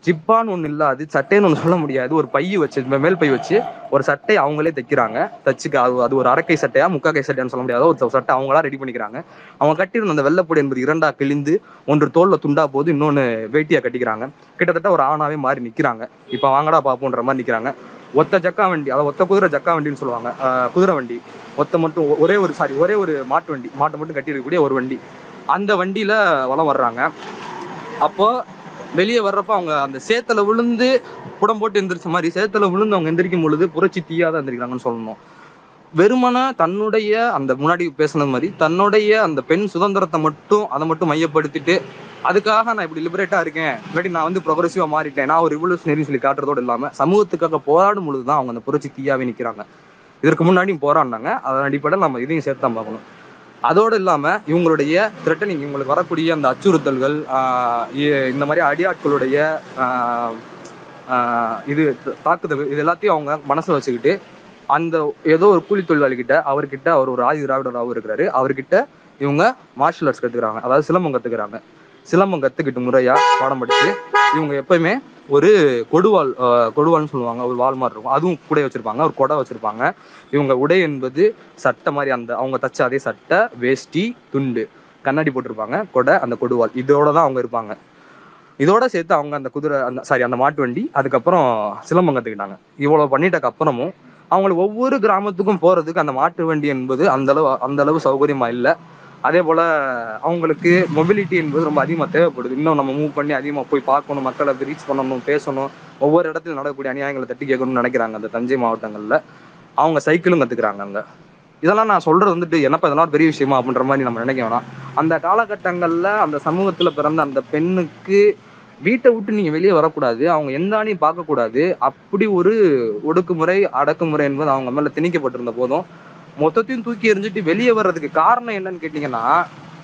Speaker 2: ஜிப்பான்னு ஒண்ணு இல்ல அது சட்டைன்னு ஒண்ணு சொல்ல முடியாது. ஒரு பைய வச்சு மேல் பை வச்சு ஒரு சட்டை அவங்களே தைக்கிறாங்க. தச்சுக்க அது அது ஒரு அரைக்கை சட்டையா முக்கா கை சட்டையான்னு சொல்ல முடியாது. ஒரு சட்டை அவங்களா ரெடி பண்ணிக்கிறாங்க. அவங்க கட்டியிருந்த அந்த வெள்ளப்பொடி என்பது இரண்டா கிழிந்து ஒன்று தோல்ல துண்டா போது இன்னொன்னு வேட்டியா கட்டிக்கிறாங்க. கிட்டத்தட்ட ஒரு ஆணாவே மாறி நிக்கிறாங்க. இப்ப வாங்கடா பாப்போன்ற மாதிரி நிக்கிறாங்க. ஒத்த ஜக்கா வண்டி அதாவது ஒத்த குதிரை ஜக்கா வண்டின்னு சொல்லுவாங்க. குதிரை வண்டி. ஒத்த மட்டும் ஒரே ஒரு சாரி ஒரே ஒரு மாட்டு வண்டி. மாட்டை மட்டும் கட்டி இருக்கக்கூடிய ஒரு வண்டி. அந்த வண்டியில வலம் வர்றாங்க. அப்போ வெளியே வர்றப்ப அவங்க அந்த சேத்துல விழுந்து புடம் போட்டு எந்திரிச்ச மாதிரி சேத்துல விழுந்து அவங்க எந்திரிக்கும் பொழுது புரட்சி தீயாத எந்திரிக்கிறாங்கன்னு சொல்லணும். வெறுமன தன்னுடைய அந்த முன்னாடி பேசுனது மாதிரி தன்னுடைய அந்த பெண் சுதந்திரத்தை மட்டும் அதை மட்டும் மையப்படுத்திட்டு அதுக்காக நான் இப்படி லிபரேட்டா இருக்கேன். இல்லாட்டி நான் வந்து ப்ரொக்ரஸிவா மாறிட்டேன். நான் ஒரு ரிவல்யூஷனரி சொல்லி காட்டுறதோடு இல்லாம சமூகத்துக்காக போராடும் பொழுதுதான் அவங்க அந்த புரட்சி தீயாவே நிக்கிறாங்க. இதற்கு முன்னாடியும் போராடினாங்க. அதன் அடிப்படையில் நம்ம இதையும் சேர்த்து தான் பார்க்கணும். அதோடு இல்லாமல் இவங்களுடைய த்ரெட்டனிங் இவங்களுக்கு வரக்கூடிய அந்த அச்சுறுத்தல்கள் இந்த மாதிரி அடியாட்களுடைய இது தாக்குதல் இது எல்லாத்தையும் அவங்க மனசில் வச்சுக்கிட்டு அந்த ஏதோ ஒரு கூலி தொழிலாளிகிட்ட அவர்கிட்ட அவர் ஒரு ஆதி திராவிடராகவும் இருக்கிறாரு. அவர்கிட்ட இவங்க மார்ஷல் ஆர்ட்ஸ் கற்றுக்கிறாங்க அதாவது சிலம்பம் கற்றுக்கிறாங்க சிலம்பம் கத்துக்கிட்டு முறையா பாடம் படிச்சு இவங்க எப்பயுமே ஒரு கொடுவாள் கொடுவால்னு கொடுவாள்னு சொல்லுவாங்க. ஒரு வாள் மாதிரி இருக்கும். அதுவும் கூட வச்சிருப்பாங்க. ஒரு கொடை வச்சிருப்பாங்க. இவங்க உடை என்பது சட்டை மாதிரி அந்த அவங்க தச்ச அதே சட்டை வேஷ்டி துண்டு. கண்ணாடி போட்டிருப்பாங்க. கொடை அந்த கொடுவாள். இதோட தான் அவங்க இருப்பாங்க. இதோட சேர்த்து அவங்க அந்த குதிரை அந்த சாரி அந்த மாட்டு வண்டி அதுக்கப்புறம் சிலம்பம் கத்துக்கிட்டாங்க. இவ்வளவு பண்ணிட்டக்கு அப்புறமும் அவங்களுக்கு ஒவ்வொரு கிராமத்துக்கும் போறதுக்கு அந்த மாட்டு வண்டி என்பது அந்த அளவு அந்த அளவு சௌகரியமா இல்லை. அதே போல அவங்களுக்கு மொபிலிட்டி என்பது ரொம்ப அதிகமாக தேவைப்படுது. இன்னும் நம்ம மூவ் பண்ணி அதிகமாக போய் பார்க்கணும் மக்களை ரீச் பண்ணணும் பேசணும். ஒவ்வொரு இடத்துல நடக்கக்கூடிய அநியாயங்களை தட்டி கேட்கணும்னு நினைக்கிறாங்க அந்த தஞ்சை மாவட்டங்களில். அவங்க சைக்கிளும் கத்துக்கிறாங்க அங்கே. இதெல்லாம் நான் சொல்றது வந்துட்டு என்னப்பா இதெல்லாம் பெரிய விஷயமா அப்படின்ற மாதிரி நம்ம நினைக்க வேணாம். அந்த காலகட்டங்கள்ல அந்த சமூகத்தில் பிறந்த அந்த பெண்ணுக்கு வீட்டை விட்டு நீங்கள் வெளியே வரக்கூடாது. அவங்க எந்தானையும் பார்க்கக்கூடாது. அப்படி ஒரு ஒடுக்குமுறை அடக்குமுறை என்பது அவங்க மேலே திணிக்கப்பட்டிருந்த போதும் மொத்தத்தையும் தூக்கி எறிஞ்சிட்டு வெளியே வர்றதுக்கு காரணம் என்னன்னு கேட்டீங்கன்னா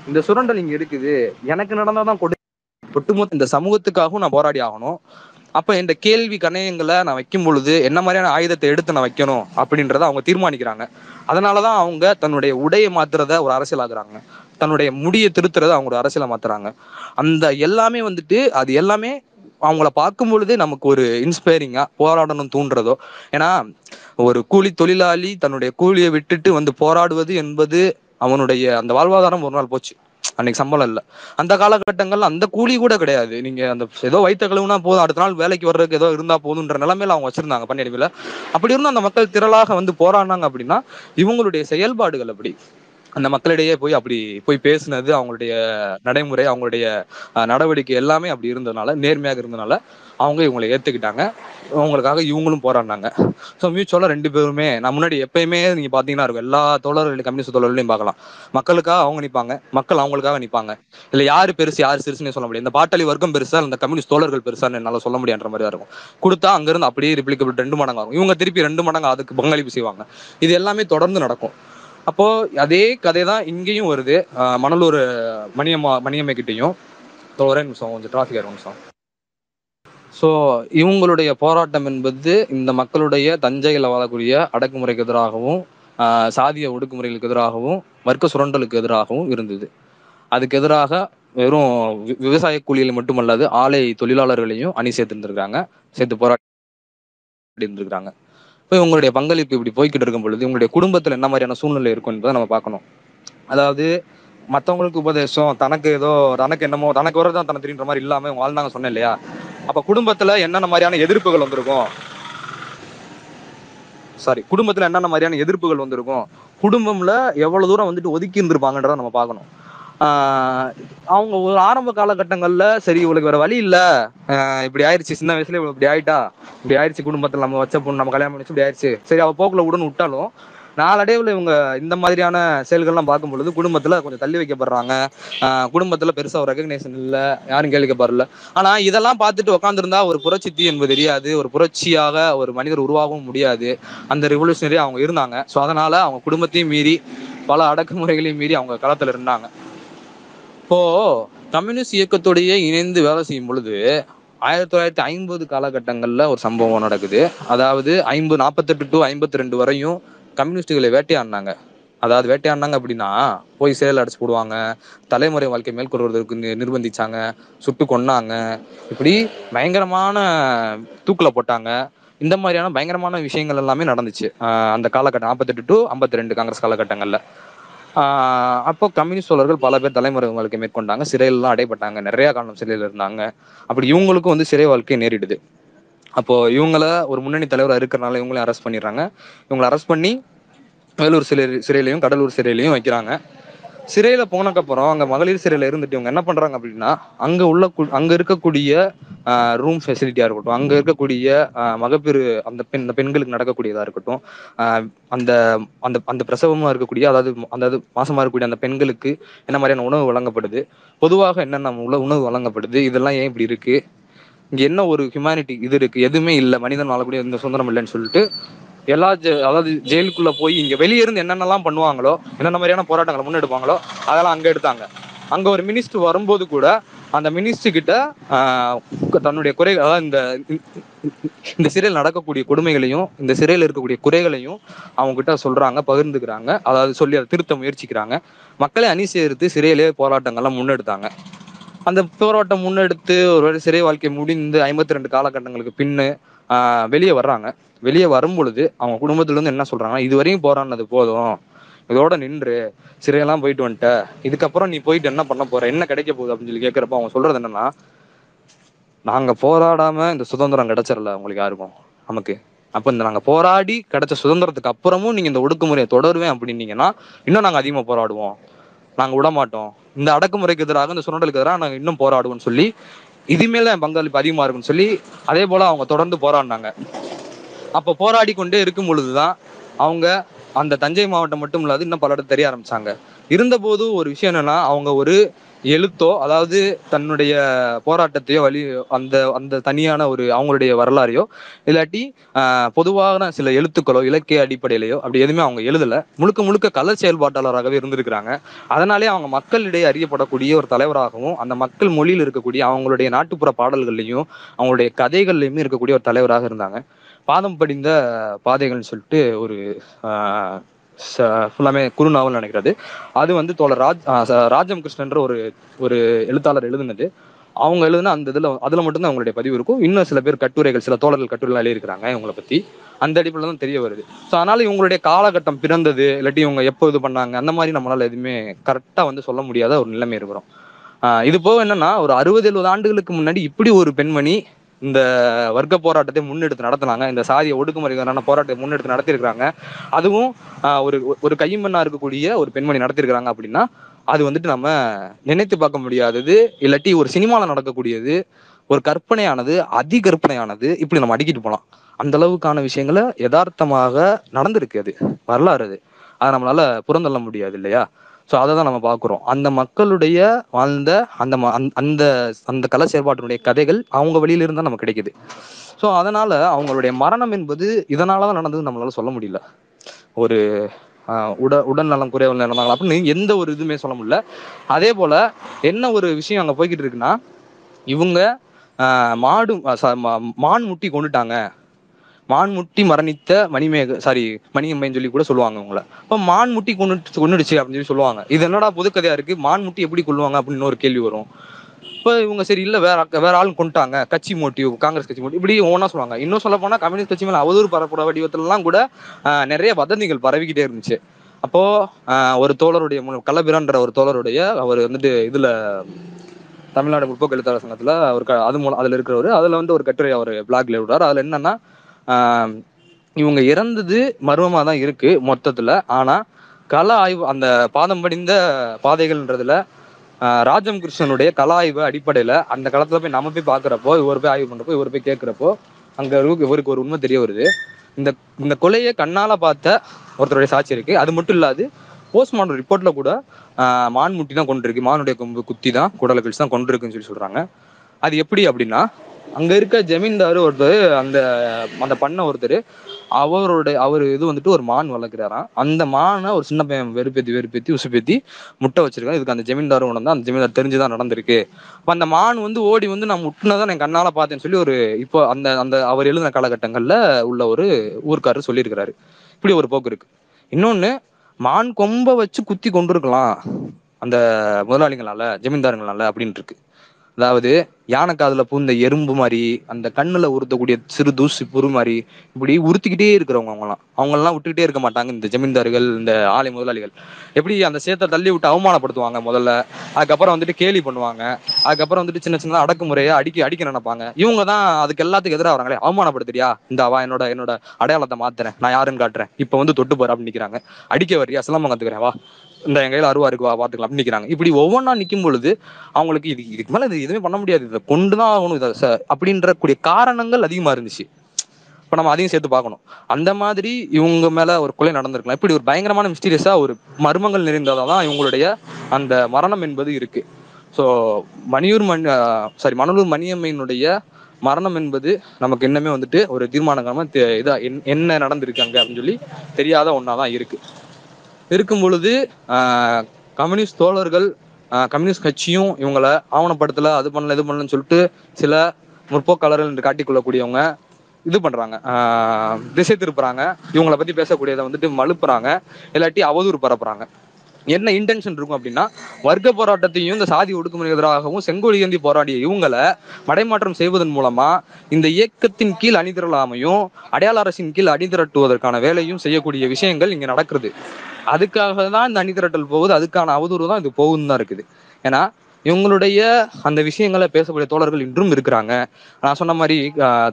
Speaker 2: இந்த சுரண்டல் இங்க இருக்குது. எனக்கு நடந்தாதான் கொடு ஒட்டுமொத்த இந்த சமூகத்துக்காகவும் நான் போராடி ஆகணும். அப்ப இந்த கேள்வி கணையங்களை நான் வைக்கும் பொழுது என்ன மாதிரியான ஆயுதத்தை எடுத்து நான் வைக்கணும் அப்படின்றத அவங்க தீர்மானிக்கிறாங்க. அதனாலதான் அவங்க தன்னுடைய உடையை மாத்துறத ஒரு அரசியலாக்குறாங்க தன்னுடைய முடியை திருத்துறத அவங்க ஒரு அரசியலா மாத்துறாங்க. அந்த எல்லாமே வந்துட்டு அது எல்லாமே அவங்கள பார்க்கும் பொழுதே நமக்கு ஒரு இன்ஸ்பைரிங்கா போராடணும் தூண்டுறதோ. ஏன்னா ஒரு கூலி தொழிலாளி தன்னுடைய கூலியை விட்டுட்டு வந்து போராடுவது என்பது அவனுடைய அந்த வாழ்வாதாரம் ஒரு நாள் போச்சு. அன்னைக்கு சம்பளம் இல்ல. அந்த காலகட்டங்கள்ல அந்த கூலி கூட கிடையாது. நீங்க அந்த ஏதோ வைத்த கழுவுனா போதும் அடுத்த நாள் வேலைக்கு வர்றதுக்கு ஏதோ இருந்தா போதுன்ற நிலைமையில அவங்க வச்சிருந்தாங்க பன்னெடுமையில அப்படி இருந்தும் அந்த மக்கள் திரளாக வந்து போராடினாங்க அப்படின்னா இவங்களுடைய செயல்பாடுகள் அப்படி. அந்த மக்களிடையே போய் அப்படி போய் பேசுனது அவங்களுடைய நடைமுறை அவங்களுடைய நடவடிக்கை எல்லாமே அப்படி இருந்ததுனால நேர்மையாக இருந்ததுனால அவங்க இவங்களை ஏற்றுக்கிட்டாங்க அவங்களுக்காக இவங்களும் போராடினாங்க. ஸோ மியூச்சுவலாக ரெண்டு பேருமே நான் முன்னாடி எப்பயுமே நீங்க பாத்தீங்கன்னா இருக்கும். எல்லா தோழர்களையும் கம்யூனிஸ்ட் தோழர்களையும் பார்க்கலாம் மக்களுக்காக அவங்க நிற்பாங்க மக்கள் அவங்களுக்காக நிற்பாங்க இல்லை யார் பெருசு யார் சிறுசுன்னு சொல்ல முடியாது. இந்த பாட்டாளி வர்க்கம் பெருசா இந்த கம்யூனிஸ்ட் தோழர்கள் பெருசான்னு என்னால் சொல்ல முடியான்ற மாதிரி இருக்கும். கொடுத்தா அங்கேருந்து அப்படியே ரிப்ளிகபிள் ரெண்டு மடங்கு ஆகும் இவங்க திருப்பி ரெண்டு மடங்கு அதுக்கு பங்களிப்பு செய்வாங்க. இது எல்லாமே தொடர்ந்து நடக்கும். அப்போ அதே கதை தான் இங்கேயும் வருது. மணலூர் மணியம்மா மணியம்மை கிட்டேயும் ஒரே நிமிஷம் கொஞ்சம் டிராஃபிக் ஒரு நிமிஷம். ஸோ இவங்களுடைய போராட்டம் என்பது இந்த மக்களுடைய தஞ்சையில் வாழக்கூடிய அடக்குமுறைக்கு எதிராகவும் சாதிய ஒடுக்குமுறைகளுக்கு எதிராகவும் வர்க்க சுரண்டலுக்கு எதிராகவும் இருந்தது. அதுக்கு எதிராக வெறும் வி- விவசாய கூலியில் மட்டுமல்லாது ஆலை தொழிலாளர்களையும் அணி சேர்த்திருந்திருக்காங்க சேர்த்து போராடி இருந்திருக்கிறாங்க இப்போ இவங்களுடைய பங்களிப்பு இப்படி போய்கிட்டு இருக்கும் பொழுது இவங்களுடைய குடும்பத்தில் என்ன மாதிரியான சூழ்நிலை இருக்கும் என்பதை நம்ம பார்க்கணும். அதாவது மற்றவங்களுக்கு உபதேசம் தனக்கு ஏதோ தனக்கு என்னமோ தனக்கு வரதான் தனக்கு தெரியுன்ற மாதிரி இல்லாமல் வாழ்ந்தாங்க சொன்னேன் இல்லையா? அப்போ குடும்பத்துல என்னென்ன மாதிரியான எதிர்ப்புகள் வந்திருக்கும்? சாரி குடும்பத்துல என்னென்ன மாதிரியான எதிர்ப்புகள் வந்திருக்கும்? குடும்பம்ல எவ்வளவு தூரம் வந்துட்டு ஒதுக்கி இருந்திருப்பாங்கன்றத நம்ம பார்க்கணும். அவங்க ஒரு ஆரம்ப காலகட்டங்கள்ல சரி இவளுக்கு வேற வழி இல்ல. இப்படி ஆயிடுச்சு சின்ன வயசுல இவளுக்கு இப்படி ஆயிட்டா. இப்படி ஆயிடுச்சு குடும்பத்துல நம்ம வச்ச பொண்ணு நம்ம கல்யாணம் பண்ணி இப்படி ஆயிடுச்சு சரி அவ போக்குல விடுன்னு விட்டாலும் நாளடைவுல இவங்க இந்த மாதிரியான செயல்கள்லாம் பார்க்கும் பொழுது குடும்பத்துல கொஞ்சம் தள்ளி வைக்கப்படுறாங்க. குடும்பத்துல பெருசா ஒரு ரெகக்னேஷன் இல்ல. யாரும் கேள்விக்கப்படல ஆனா இதெல்லாம் பார்த்துட்டு உட்காந்துருந்தா ஒரு புரட்சி என்பது தெரியாது. ஒரு புரட்சியாக ஒரு மனிதர் உருவாகவும் முடியாது. அந்த ரெவல்யூஷனரி அவங்க இருந்தாங்க. ஸோ அதனால அவங்க குடும்பத்தையும் மீறி பல அடக்குமுறைகளையும் மீறி அவங்க களத்துல இருந்தாங்க இப்போ கம்யூனிஸ்ட் இயக்கத்தோடையே இணைந்து வேலை செய்யும் பொழுது ஆயிரத்தி தொள்ளாயிரத்தி ஐம்பது காலகட்டங்களில் ஒரு சம்பவம் நடக்குது. அதாவது ஐம்பது நாற்பத்தெட்டு டு ஐம்பத்தி ரெண்டு வரையும் கம்யூனிஸ்டுகளை வேட்டையாடினாங்க. அதாவது வேட்டையாடினாங்க அப்படின்னா போய் சேல் அடைச்சு போடுவாங்க. தலைமுறை வாழ்க்கை மேற்கொள்வதற்கு நி- நிர்பந்திச்சாங்க. சுட்டு கொன்னாங்க. இப்படி பயங்கரமான தூக்கில் போட்டாங்க. இந்த மாதிரியான பயங்கரமான விஷயங்கள் எல்லாமே நடந்துச்சு. அந்த காலகட்டம் நாற்பத்தெட்டு டு ஐம்பத்தி ரெண்டு காங்கிரஸ் காலகட்டங்களில். அப்போ கம்யூனிஸ்ட் தோழர்கள் பல பேர் தலைமுறைகளுக்கு மேற்கொண்டாங்க. சிறையிலலாம் அடைப்பட்டாங்க நிறைய காலம் சிறையில் இருந்தாங்க. அப்படி இவங்களுக்கும் வந்து சிறை வாழ்க்கை நேரிடுது. அப்போ இவங்கள ஒரு முன்னணி தலைவராக இருக்கிறனால இவங்களையும் அரெஸ்ட் பண்ணிடுறாங்க. இவங்களை அரெஸ்ட் பண்ணி வேலூர் சிறை சிறையிலையும் கடலூர் சிறையிலையும் வைக்கிறாங்க. சிறையில போனக்கப்புறம் அங்க மகளிர் சிறையில இருந்துட்டு இவங்க என்ன பண்றாங்க அப்படின்னா அங்க உள்ள அங்கே அங்க இருக்கக்கூடிய ரூம் ஃபெசிலிட்டியா இருக்கட்டும் அங்க இருக்கக்கூடிய மகப்பேறு அந்த பெண் அந்த பெண்களுக்கு நடக்கக்கூடியதா இருக்கட்டும் அந்த அந்த அந்த பிரசவமா இருக்கக்கூடிய அதாவது அதாவது மாசமா இருக்கக்கூடிய அந்த பெண்களுக்கு என்ன மாதிரியான உணவு வழங்கப்படுது பொதுவாக என்னென்ன உள்ள உணவு வழங்கப்படுது இதெல்லாம் ஏன் இப்படி இருக்கு இங்க என்ன ஒரு ஹியூமானிட்டி இது இருக்கு எதுவுமே இல்லை மனிதன் வாழக்கூடிய இந்த சுதந்திரம் இல்லைன்னு சொல்லிட்டு எல்லா ஜெ- அதாவது ஜெயிலுக்குள்ள போய் இங்க வெளியே இருந்து என்னென்னலாம் பண்ணுவாங்களோ என்னென்ன மாதிரியான போராட்டங்களை முன்னெடுப்பாங்களோ அதெல்லாம் அங்க எடுத்தாங்க. அங்க ஒரு மினிஸ்டர் வரும்போது கூட அந்த மினிஸ்டர் கிட்ட தன்னுடைய குறை அதாவது இந்த இந்த சிறையில் நடக்கக்கூடிய கொடுமைகளையும் இந்த சிறையில் இருக்கக்கூடிய குறைகளையும் அவங்க கிட்ட சொல்றாங்க பகிர்ந்துக்கிறாங்க. அதாவது சொல்லி அதை திருத்த முயற்சிக்கிறாங்க. மக்களை அணி சேர்த்து சிறையிலே போராட்டங்கள்லாம் முன்னெடுத்தாங்க. அந்த போராட்டம் முன்னெடுத்து ஒரு வேளை சிறை வாழ்க்கை முடிந்து ஐம்பத்தி ரெண்டு காலகட்டங்களுக்கு பின்னு வெளியே வர்றாங்க. வெளியே வரும் பொழுது அவங்க குடும்பத்துல இருந்து என்ன சொல்றாங்கன்னா இதுவரையும் போராடினது போதும். இதோட நின்று சிறையெல்லாம் போயிட்டு வந்துட்ட. இதுக்கப்புறம் நீ போயிட்டு என்ன பண்ண போற? என்ன கிடைக்க போகுது? அப்படின்னு சொல்லி கேட்கறப்ப அவங்க சொல்றது என்னன்னா நாங்க போராடாம இந்த சுதந்திரம் கிடைச்சிடல உங்களுக்கு யாருக்கும்? நமக்கு. அப்ப இந்த நாங்க போராடி கிடைச்ச சுதந்திரத்துக்கு அப்புறமும் நீங்க இந்த ஒடுக்குமுறையை தொடருவேன் அப்படின்னீங்கன்னா இன்னும் நாங்க அதிகமா போராடுவோம். நாங்க விட மாட்டோம். இந்த அடக்குமுறைக்கு எதிராக இந்த சுரண்டலுக்கு எதிராக நாங்க இன்னும் போராடுவோம்னு சொல்லி இதுமேல என் பங்களிப்பு அதிகமா இருக்கும்னு சொல்லி அதே போல அவங்க தொடர்ந்து போராடினாங்க. அப்ப போராடி கொண்டே இருக்கும் பொழுதுதான் அவங்க அந்த தஞ்சை மாவட்டம் மட்டும் இல்லாது இன்னும் பல இடம் தெரிய ஆரம்பிச்சாங்க. இருந்தபோது ஒரு விஷயம் என்னன்னா அவங்க ஒரு எழுத்தோ அதாவது தன்னுடைய போராட்டத்தையோ வழி அந்த அந்த தனியான ஒரு அவங்களுடைய வரலாறையோ இல்லாட்டி பொதுவாக பொதுவான சில எழுத்துக்களோ இலக்கிய அடிப்படையிலையோ அப்படி எதுவுமே அவங்க எழுதல. முழுக்க முழுக்க கலர் செயல்பாட்டாளராகவே இருந்திருக்கிறாங்க. அதனாலே அவங்க மக்களிடையே அறியப்படக்கூடிய ஒரு தலைவராகவும் அந்த மக்கள் மொழியில் இருக்கக்கூடிய அவங்களுடைய நாட்டுப்புற பாடல்கள்லையும் அவங்களுடைய கதைகள்லையுமே இருக்கக்கூடிய ஒரு தலைவராக இருந்தாங்க. பாதம் படிந்த பாதைகள்னு சொல்லிட்டு ஒரு ஃபுல்லாமே ச- ஃபுல்லாமே நினைக்கிறது. அது வந்து தோழர் ராஜ் ராஜம் கிருஷ்ணன்ற ஒரு ஒரு எழுத்தாளர் எழுதுனது. அவங்க எழுதுனா அந்த இதில் அதில் மட்டும்தான் அவங்களுடைய பதிவு இருக்கும். இன்னும் சில பேர் கட்டுரைகள் சில தோழர்கள் கட்டுரைகள் எழுதியிருக்கிறாங்க இவங்களை பற்றி அந்த அடிப்படையில் தான் தெரிய வருது. ஸோ அதனால இவங்களுடைய காலகட்டம் பிறந்தது இல்லாட்டி இவங்க எப்போ இது பண்ணாங்க அந்த மாதிரி நம்மளால எதுவுமே கரெக்டாக வந்து சொல்ல முடியாத ஒரு நிலைமை இருக்கிறோம். இது போக என்னன்னா ஒரு அறுபது எழுபது ஆண்டுகளுக்கு முன்னாடி இப்படி ஒரு பெண்மணி இந்த வர்க்க போராட்டத்தை முன்னெடுத்து நடத்தினாங்க. இந்த சாதிய ஒடுக்குமுறைக்கான போராட்டத்தை முன்னெடுத்து நடத்தியிருக்கிறாங்க. அதுவும் ஒரு ஒரு கைமண்ணா இருக்கக்கூடிய ஒரு பெண்மணி நடத்திருக்கிறாங்க அப்படின்னா அது வந்துட்டு நம்ம நினைத்து பார்க்க முடியாதது இல்லாட்டி ஒரு சினிமாவில் நடக்கக்கூடியது ஒரு கற்பனையானது அதி கற்பனையானது இப்படி நம்ம அடிக்கிட்டு போகலாம் அந்த அளவுக்கான விஷயங்களை யதார்த்தமாக நடந்திருக்கு அது. வரலாறு அது. அதை நம்மளால புறந்தள்ள முடியாது இல்லையா? ஸோ அதை தான் நம்ம பார்க்குறோம். அந்த மக்களுடைய வாழ்ந்த அந்த ம- அந்த- அந்த அந்த கலை செயற்பாட்டினுடைய கதைகள் அவங்க வழியில தான் நமக்கு கிடைக்குது. ஸோ அதனால அவங்களுடைய மரணம் என்பது இதனால தான் நடந்தது நம்மளால சொல்ல முடியல. ஒரு உட உடல் நலம் குறைவு நடந்தாங்களா அப்படின்னு எந்த ஒரு இதுவுமே சொல்ல முடியல. அதே போல என்ன ஒரு விஷயம் அங்கே போய்கிட்டு இருக்குன்னா இவங்க மாடு மா- மான் முட்டி கொண்டுட்டாங்க. மான்முட்டி மரணித்த மணிமேக சாரி மணியம்மைன்னு சொல்லி கூட சொல்லுவாங்க அவங்கள. அப்போ மான்முட்டி கொண்டு கொண்டுடுச்சு அப்படின்னு சொல்லி சொல்லுவாங்க. இது என்னடா புதுக்கதையா இருக்கு? மான்முட்டி எப்படி கொள்ளுவாங்க அப்படின்னு ஒரு கேள்வி வரும். இப்போ இவங்க சரி இல்லை வேற வேற ஆள் கொண்டுட்டாங்க கட்சி மோட்டிவ் காங்கிரஸ் கட்சி மோட்டிவ் இப்படி ஒன்றா சொல்லுவாங்க. இன்னும் சொல்ல போனா கம்யூனிஸ்ட் கட்சி மேலே அவதூறு பரப்புற வடிவத்திலலாம் கூட நிறைய வதந்திகள் பரவிக்கிட்டே இருந்துச்சு. அப்போ ஒரு தோழருடைய மு- கள்ளபிரான்ற ஒரு தோழருடைய அவர் வந்துட்டு இதுல தமிழ்நாடு முற்போக்கு எழுத்தாளர் சங்கத்துல அவர் அது மூலம் அதுல இருக்கிறவர். அதுல வந்து ஒரு கட்டுரை அவர் பிளாக்ல விடுறாரு. அதுல என்னன்னா இவங்க இறந்தது மர்மமா தான் இருக்கு மொத்தத்துல. ஆனா கல ஆய்வு அந்த பாதம் படிந்த பாதைகள்ன்றதுல ராஜம் கிருஷ்ணனுடைய கல ஆய்வு அடிப்படையில அந்த காலத்தில் போய் நம்ம போய் பாக்குறப்போ இவர் போய் ஆய்வு பண்றப்போ இவர் போய் கேட்கிறப்போ அங்க இவருக்கு ஒரு உண்மை தெரிய வருது. இந்த இந்த கொலையை கண்ணால பார்த்த ஒருத்தருடைய சாட்சி இருக்கு. அது மட்டும் இல்லாது போஸ்ட்மார்டம் ரிப்போர்ட்ல கூட மான்முட்டி மான் முட்டி தான் கொண்டிருக்கு. மானுடைய கொம்பு குத்தி தான் குடலை கழிச்சு தான் கொண்டிருக்குன்னு சொல்லி சொல்றாங்க. அது எப்படி அப்படின்னா அங்க இருக்க ஜமீன்தார் ஒருத்தர் அந்த அந்த பண்ண ஒருத்தர் அவருடைய அவர் இது வந்துட்டு ஒரு மான் வளர்க்குறாராம். அந்த மானை ஒரு சின்ன பையன் வெறுப்பேத்தி வெறுப்பேத்தி உசுப்பேத்தி முட்டை வச்சிருக்காரு. இதுக்கு அந்த ஜமீன்தாரும் உணர்ந்தா அந்த ஜமீன்தார் தெரிஞ்சுதான் நடந்திருக்கு. அப்போ அந்த மான் வந்து ஓடி வந்து நான் முட்டினதான் என் கண்ணால பார்த்தேன்னு சொல்லி ஒரு இப்போ அந்த அந்த அவர் எழுதின காலகட்டங்கள்ல உள்ள ஒரு ஊர்க்காரர் சொல்லியிருக்கிறாரு. இப்படி ஒரு போக்கு இருக்கு. இன்னொன்னு மான் கொம்பை வச்சு குத்தி கொண்டிருக்கலாம் அந்த முதலாளிகளால ஜமீன்தாருங்களால அப்படின்னு இருக்கு. அதாவது யானை காதுல பூந்த எறும்பு மாதிரி அந்த கண்ணுல உறுத்தக்கூடிய சிறு தூசி புரு மாதிரி இப்படி உறுத்திக்கிட்டே இருக்கிறவங்க அவங்கலாம். அவங்கெல்லாம் விட்டுக்கிட்டே இருக்க மாட்டாங்க இந்த ஜமீன்தார்கள் இந்த ஆலை முதலாளிகள். எப்படி அந்த சேத்தை தள்ளி விட்டு அவமானப்படுத்துவாங்க முதல்ல. அதுக்கப்புறம் வந்துட்டு கேலி பண்ணுவாங்க. அதுக்கப்புறம் வந்துட்டு சின்ன சின்ன அடக்குமுறையை அடிக்க அடிக்க நினைப்பாங்க. இவங்க தான் அதுக்கு எல்லாத்துக்கும் எதிராக வராங்களே அவமானப்படுத்துறியா? இந்த வா என்னோட என்னோட அடையாளத்தை மாத்துறேன் நான் யாருன்னு காட்டுறேன். இப்ப வந்து தொட்டு போற அப்படின்னு நிற்கிறாங்க அடிக்க வரியா சிலம்பம் கத்துக்கிறேன் வா. இந்த என் கையில் அருவா இருக்கு பார்த்துக்கலாம் அப்படின்னு இப்படி ஒவ்வொன்றா நிற்கும் பொழுது அவங்களுக்கு இது இதுக்கு மேலே இது எதுவுமே பண்ண முடியாது. இதை கொண்டு தான் ஆகணும் இதை ச- அப்படின்ற கூடிய காரணங்கள் அதிகமாக இருந்துச்சு. இப்போ நம்ம அதையும் சேர்த்து பார்க்கணும். அந்த மாதிரி இவங்க மேலே ஒரு கொலை நடந்திருக்கலாம். இப்படி ஒரு பயங்கரமான மிஸ்டீரியஸாக ஒரு மர்மங்கள் நிறைந்ததாக தான் இவங்களுடைய அந்த மரணம் என்பது இருக்கு. ஸோ மணியூர் மண் சாரி மணலூர் மணியம்மையினுடைய மரணம் என்பது நமக்கு இன்னமே வந்துட்டு ஒரு தீர்மானகரமாக இதாக என்- என்ன நடந்திருக்கு அங்கே அப்படின்னு சொல்லி தெரியாத ஒன்றா தான் இருக்குது இருக்கும் பொழுது கம்யூனிஸ்ட் தோழர்கள் கம்யூனிஸ்ட் கட்சியும் இவங்கள ஆவணப்படுத்தல அது பண்ணல இது பண்ணலன்னு சொல்லிட்டு சில முற்போக்காளர்கள் என்று காட்டிக்கொள்ளக்கூடியவங்க இது பண்றாங்க. திசை திருப்புறாங்க. இவங்களை பத்தி பேசக்கூடியதை வந்துட்டு மழுப்புறாங்க. இல்லாட்டி அவதூறு பரப்புறாங்க. என்ன இன்டென்ஷன் இருக்கும் அப்படின்னா வர்க்க போராட்டத்தையும் இந்த சாதி ஒடுக்குமுறை எதிராகவும் செங்கோலி ஏந்தி போராடிய இவங்களை மடைமாற்றம் செய்வதன் மூலமா இந்த இயக்கத்தின் கீழ் அணிதிரளாமையும் அடையாள அரசின் கீழ் அணிதிரட்டுவதற்கான வேலையும் செய்யக்கூடிய விஷயங்கள் இங்க நடக்கிறது. அதுக்காக தான் இந்த அணிதிரட்டல் போகுது அதுக்கான அவதூறு தான் இது போகுதுன்னு தான் இருக்குது. ஏன்னா இவங்களுடைய அந்த விஷயங்களை பேசக்கூடிய தோழர்கள் இன்றும் இருக்கிறாங்க. நான் சொன்ன மாதிரி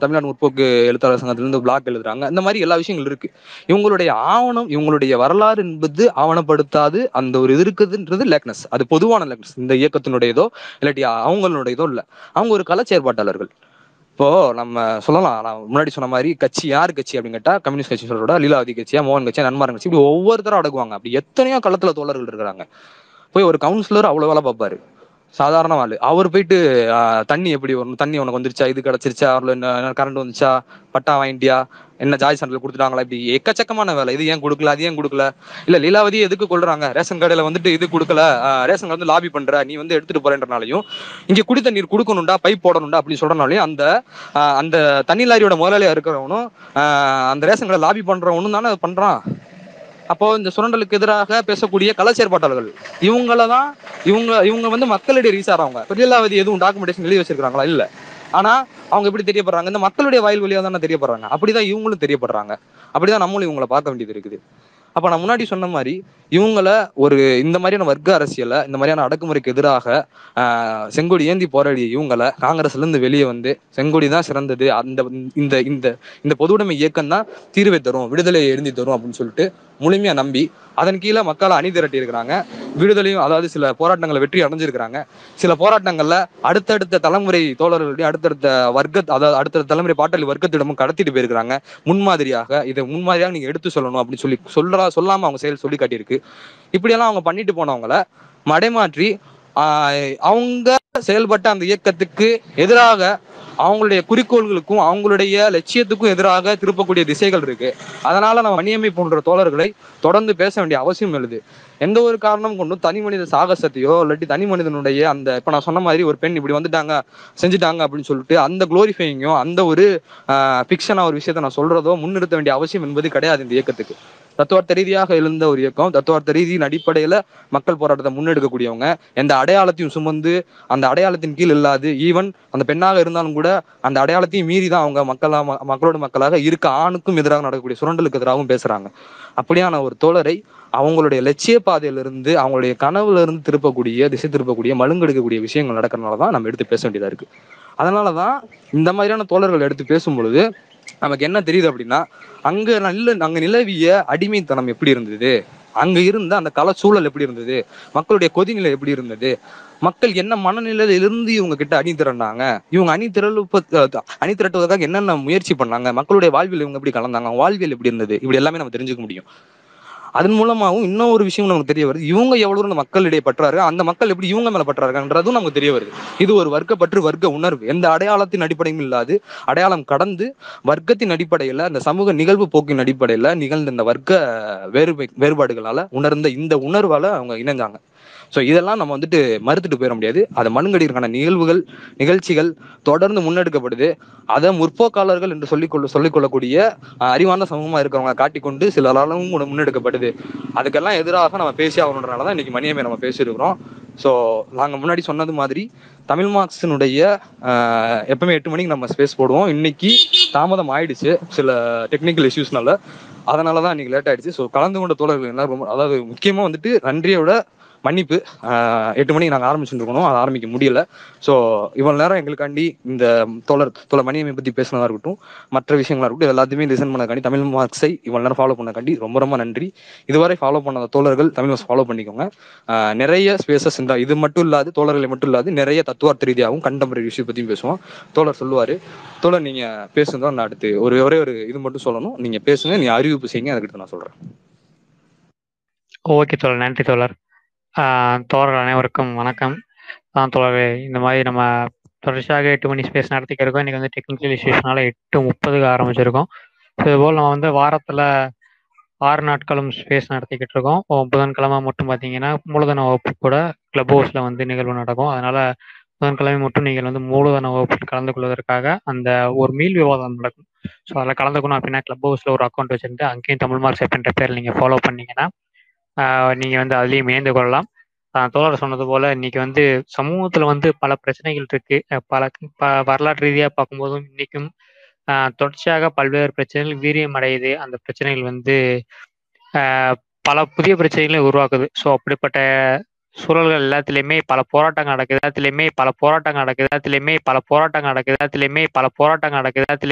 Speaker 2: தமிழ்நாடு முற்போக்கு எழுத்தாளர் சங்கத்திலிருந்து பிளாக் எழுதுறாங்க. இந்த மாதிரி எல்லா விஷயங்கள் இருக்கு. இவங்களுடைய ஆவணம் இவங்களுடைய வரலாறு என்பது ஆவணப்படுத்தாது. அந்த ஒரு இது இருக்குதுன்றது லேக்னஸ் அது பொதுவான லேக்னஸ் இந்த இயக்கத்தினுடையதோ இல்லாட்டி அவங்களுடையதோ இல்லை. அவங்க ஒரு கலை செயற்பாட்டாளர்கள் இப்போ நம்ம சொல்லலாம். நான் முன்னாடி சொன்ன மாதிரி கட்சி யார் கட்சி அப்படின்னு கேட்டா கம்யூனிஸ்ட் கட்சி சொல்றோட லீலாவதி கட்சியா மோகன் கட்சியா நன்மாரன் கட்சி இப்படி ஒவ்வொருத்தரும் அடக்குவாங்க. அப்படி எத்தனையோ களத்துல தோழர்கள் இருக்கிறாங்க. போய் ஒரு கவுன்சிலர் அவ்வளவு வேலை பார்ப்பாரு. சாதாரண ஆளு. அவர் போயிட்டு தண்ணி எப்படி வரும்? தண்ணி உனக்கு வந்துருச்சா? இது கிடைச்சிருச்சா? அவர்ல என்ன கரண்ட் வந்துச்சா? பட்டா வாங்கிட்டியா? என்ன ஜாய் சென்டர்ல கொடுத்துட்டாங்களா? இப்படி எக்கச்சக்கமான வேலை. இது ஏன் கொடுக்கல? அது ஏன் கொடுக்கல? இல்ல லீலாவதி எதுக்கு கொள்றாங்க ரேஷன் கடையில வந்துட்டு இது கொடுக்கல. ரேஷன் கடை வந்து லாபி பண்ற. நீ வந்து எடுத்துட்டு போறேன்றனாலையும் இங்க குடி தண்ணீர் கொடுக்கணும்டா பைப் போடணும்டா அப்படின்னு சொல்றனாலையும் அந்த அந்த தண்ணி லாரியோட முதலாளியா இருக்கிறவனும் அந்த ரேஷன் கடை லாபி பண்றவனும் தானே பண்றான். அப்போ இந்த சுரண்டலுக்கு எதிராக பேசக்கூடிய கள செயற்பாட்டாளர்கள் இவங்கள தான் இவங்க இவங்க வந்து மக்களிடையே ரீச் ஆறவங்க. பெரியலாவதி எதுவும் டாக்குமெண்டேஷன் எழுதி வச்சிருக்காங்களா இல்ல. ஆனா அவங்க எப்படி தெரியப்படுறாங்க? இந்த மக்களுடைய வாயில் வழியாக தானே தெரியப்படுறாங்க. அப்படிதான் இவங்களும் தெரியப்படுறாங்க. அப்படிதான் நம்மளும் இவங்களை பார்க்க வேண்டியது இருக்குது. அப்ப நான் முன்னாடி சொன்ன மாதிரி இவங்கள ஒரு இந்த மாதிரியான வர்க்க அரசியலை இந்த மாதிரியான அடக்குமுறைக்கு எதிராக செங்கொடி ஏந்தி போராடிய இவங்களை காங்கிரஸ்ல இருந்து வெளியே வந்து செங்கொடி தான் சிறந்தது அந்த இந்த இந்த இந்த பொதுவுடைமை இயக்கம் தான் தீர்வை தரும் விடுதலையை எழுந்தி தரும் அப்படின்னு சொல்லிட்டு முழுமையா நம்பி அதன் கீழே மக்களை அணி திரட்டி இருக்கிறாங்க. விடுதலையும் அதாவது சில போராட்டங்களை வெற்றி அடைஞ்சிருக்கிறாங்க. சில போராட்டங்கள்ல அடுத்தடுத்த தலைமுறை தோழர்களுடைய அடுத்தடுத்த வர்க்க அதாவது அடுத்தடுத்த தலைமுறை பாட்டாளி வர்க்கத்திடமும் கடத்திட்டு போயிருக்கிறாங்க. முன்மாதிரியாக இதை முன்மாதிரியாக நீங்க எடுத்து சொல்லணும் அப்படின்னு சொல்லி சொல்றா சொல்லாம அவங்க செயல் சொல்லி காட்டியிருக்கு. இப்படியெல்லாம் அவங்க பண்ணிட்டு போனவங்கள மடைமாற்றி ஆஹ், அவங்க செயல்பட்ட அந்த இயக்கத்துக்கு எதிராக அவங்களுடைய குறிக்கோள்களுக்கும் அவங்களுடைய லட்சியத்துக்கும் எதிராக திருப்பக்கூடிய திசைகள் இருக்கு. அதனால நம்ம மணியம்மை போன்ற தோழர்களை தொடர்ந்து பேச வேண்டிய அவசியம் எழுது. எந்த ஒரு காரணம் கொண்டும் தனி மனித சாகசத்தையோ இல்லாட்டி தனி மனிதனுடைய அந்த இப்ப நான் சொன்ன மாதிரி ஒரு பெண் இப்படி வந்துட்டாங்க செஞ்சுட்டாங்க அப்படின்னு சொல்லிட்டு அந்த குளோரிஃபைங்கோ அந்த ஒரு பிக்ஷனா ஒரு விஷயத்த நான் சொல்றதோ முன்னிறுத்த வேண்டிய அவசியம் என்பது கிடையாது இந்த இயக்கத்துக்கு. தத்துவார்த்த ரீதியாக எழுந்த ஒரு இயக்கம். தத்துவார்த்த ரீதியின் அடிப்படையில மக்கள் போராட்டத்தை முன்னெடுக்கக்கூடியவங்க. எந்த அடையாளத்தையும் சுமந்து அந்த அடையாளத்தின் கீழ் இல்லாது ஈவன் அந்த பெண்ணாக இருந்தாலும் கூட அந்த அடையாளத்தையும் மீறி தான் அவங்க மக்களா ம- மக்களோட மக்களாக இருக்க ஆணுக்கும் எதிராக நடக்கக்கூடிய சுரண்டலுக்கு எதிராகவும் பேசுறாங்க. அப்படியான ஒரு தோழரை அவங்களுடைய லட்சிய பாதையிலிருந்து அவங்களுடைய கனவுல இருந்து திருப்பக்கூடிய திசை திருப்பக்கூடிய மழுங்கெடுக்கக்கூடிய விஷயங்கள் நடக்கிறனால தான் நம்ம எடுத்து பேச வேண்டியதா இருக்கு. அதனாலதான் இந்த மாதிரியான தோழர்கள் எடுத்து பேசும் பொழுது நமக்கு என்ன தெரியுது அப்படின்னா அங்க நல்ல அங்க நிலவிய அடிமைத்தனம் எப்படி இருந்தது? அங்க இருந்த அந்த கல சூழல் எப்படி இருந்தது? மக்களுடைய கொதிநிலை எப்படி இருந்தது? மக்கள் என்ன மனநிலையில இருந்து இவங்க கிட்ட அணி திரண்டாங்க? இவங்க அணி திரளு அணி திரட்டுவதற்காக என்னென்ன முயற்சி பண்ணாங்க? மக்களுடைய வாழ்வியல் இவங்க எப்படி கலந்தாங்க? வாழ்வியல் எப்படி இருந்தது? இப்படி எல்லாமே நம்ம தெரிஞ்சுக்க முடியும். அதன் மூலமாகவும் இன்னும் ஒரு விஷயம் நமக்கு தெரிய வருது. இவங்க எவ்வளவு அந்த மக்களிடையே பற்றாரு அந்த மக்கள் எப்படி இவங்க மேல பற்றாருன்றதும் நமக்கு தெரிய வருது. இது ஒரு வர்க்கப்பற்று வர்க்க உணர்வு. எந்த அடையாளத்தின் அடிப்படையும் இல்லாது அடையாளம் கடந்து வர்க்கத்தின் அடிப்படையில அந்த சமூக நிகழ்வு போக்கின் அடிப்படையில நிகழ்ந்த இந்த வர்க்க வேறுபை வேறுபாடுகளால உணர்ந்த இந்த உணர்வால அவங்க இணைஞ்சாங்க. ஸோ இதெல்லாம் நம்ம வந்துட்டு மறுத்துட்டு போயிட முடியாது. அது மனுங்கடிக்கான நிகழ்வுகள் நிகழ்ச்சிகள் தொடர்ந்து முன்னெடுக்கப்படுது. அதை முற்போக்காளர்கள் என்று சொல்லிக்கொள்ள சொல்லிக்கொள்ளக்கூடிய அறிவான சமூகமாக இருக்கிறவங்க காட்டிக்கொண்டு சிலராலும் கூட முன்னெடுக்கப்படுது. அதுக்கெல்லாம் எதிராக நம்ம பேசி ஆகணுன்றனால தான் இன்னைக்கு மணியமே நம்ம பேசியிருக்கிறோம். ஸோ நாங்கள் முன்னாடி சொன்னது மாதிரி தமிழ் மார்க்ஸினுடைய எப்பவுமே எட்டு மணிக்கு நம்ம ஸ்பேஸ் போடுவோம். இன்னைக்கு தாமதம் ஆயிடுச்சு சில டெக்னிக்கல் இஷ்யூஸ்னால அதனால தான் இன்னைக்கு லேட் ஆயிடுச்சு. ஸோ கலந்து கொண்ட தோழர்கள் எல்லாரும் ரொம்ப அதாவது முக்கியமாக வந்துட்டு நன்றியோட மன்னிப்பு. எட்டு மணிக்கு நாங்கள் ஆரம்பிச்சுருக்கணும் அதை ஆரம்பிக்க முடியல. ஸோ இவ்வளோ நேரம் எங்களுக்காண்டி இந்த தோழர் தோழர் மணியமை பற்றி பேசினதாக இருக்கட்டும் மற்ற விஷயங்களா இருக்கட்டும் எல்லாத்தையுமே லிசன் பண்ணக்காண்டி தமிழ் மார்க்ஸை இவ்வளோ நேரம் ஃபாலோ பண்ணக்காண்டி ரொம்ப ரொம்ப நன்றி. இதுவரை ஃபாலோ பண்ணாத தோழர்கள் தமிழ் மார்க்ஸ் ஃபாலோ பண்ணிக்கோங்க. நிறைய ஸ்பேசஸ் இந்த இது மட்டும் இல்லாது தோழர்களை மட்டும் இல்லாது நிறைய தத்துவார்த்த ரீதியாகவும் கண்டெம்பரரி விஷயம் பற்றியும் பேசுவோம். தோழர் சொல்லுவார் தோழர் நீங்கள் பேசுனதா நான் அடுத்து ஒரு ஒரே ஒரு இது மட்டும் சொல்லணும். நீங்கள் பேசுங்க நீங்கள் அறிவிப்பு செய்யுங்க அதுக்கிட்ட நான் சொல்கிறேன்
Speaker 1: ஓகே தோழர். நன்றி தோழர். தோழர்கள் அனைவருக்கும் வணக்கம். தான் தோழவே இந்த மாதிரி நம்ம தொடர்ச்சியாக எட்டு மணி ஸ்பேஸ் நடத்திக்க இருக்கோம். இன்னைக்கு வந்து டெக்னிக்கல் இஷ்யூஸ்னால எட்டு முப்பதுக்கு ஆரம்பிச்சிருக்கோம். ஸோ இதுபோல் நம்ம வந்து வாரத்தில் ஆறு நாட்களும் ஸ்பேஸ் நடத்திக்கிட்டு இருக்கோம். புதன்கிழமை மட்டும் பார்த்தீங்கன்னா மூலதன வகுப்பு கூட கிளப் ஹவுஸில் வந்து நிகழ்வு நடக்கும். அதனால புதன்கிழமை மட்டும் நீங்கள் வந்து மூலதன வகுப்பில் கலந்து கொள்வதற்காக அந்த ஒரு மீல் விவாதம் நடக்கும். ஸோ அதில் கலந்துக்கணும் அப்படின்னா கிளப் ஹவுஸில் ஒரு அக்கௌண்ட் வச்சுருந்து அங்கேயும் தமிழ் மார்க் அப்படின்ற பேர் நீங்கள் ஃபாலோ பண்ணீங்கன்னா நீங்கள் நீங்க வந்து அதுலயும் இணைந்து கொள்ளலாம். தோழர் சொன்னது போல இன்னைக்கு வந்து சமூகத்துல வந்து பல பிரச்சனைகள் இருக்கு. பல ப- வரலாற்று ரீதியா பார்க்கும்போதும் இன்னைக்கும் தொடர்ச்சியாக பல்வேறு பிரச்சனைகள் வீரியம் அடையுது. அந்த பிரச்சனைகள் வந்து பல புதிய பிரச்சனைகளை உருவாக்குது. ஸோ அப்படிப்பட்ட சூழல்கள் எல்லாத்துலேயுமே பல போராட்டங்கள் நடக்குது. எல்லாத்துலேயுமே பல போராட்டங்கள் நடக்குது. எல்லாத்துலேயுமே பல போராட்டங்கள் நடக்குது. எல்லாத்துலேயுமே பல போராட்டங்கள் நடக்குது. எல்லாத்துலேயுமே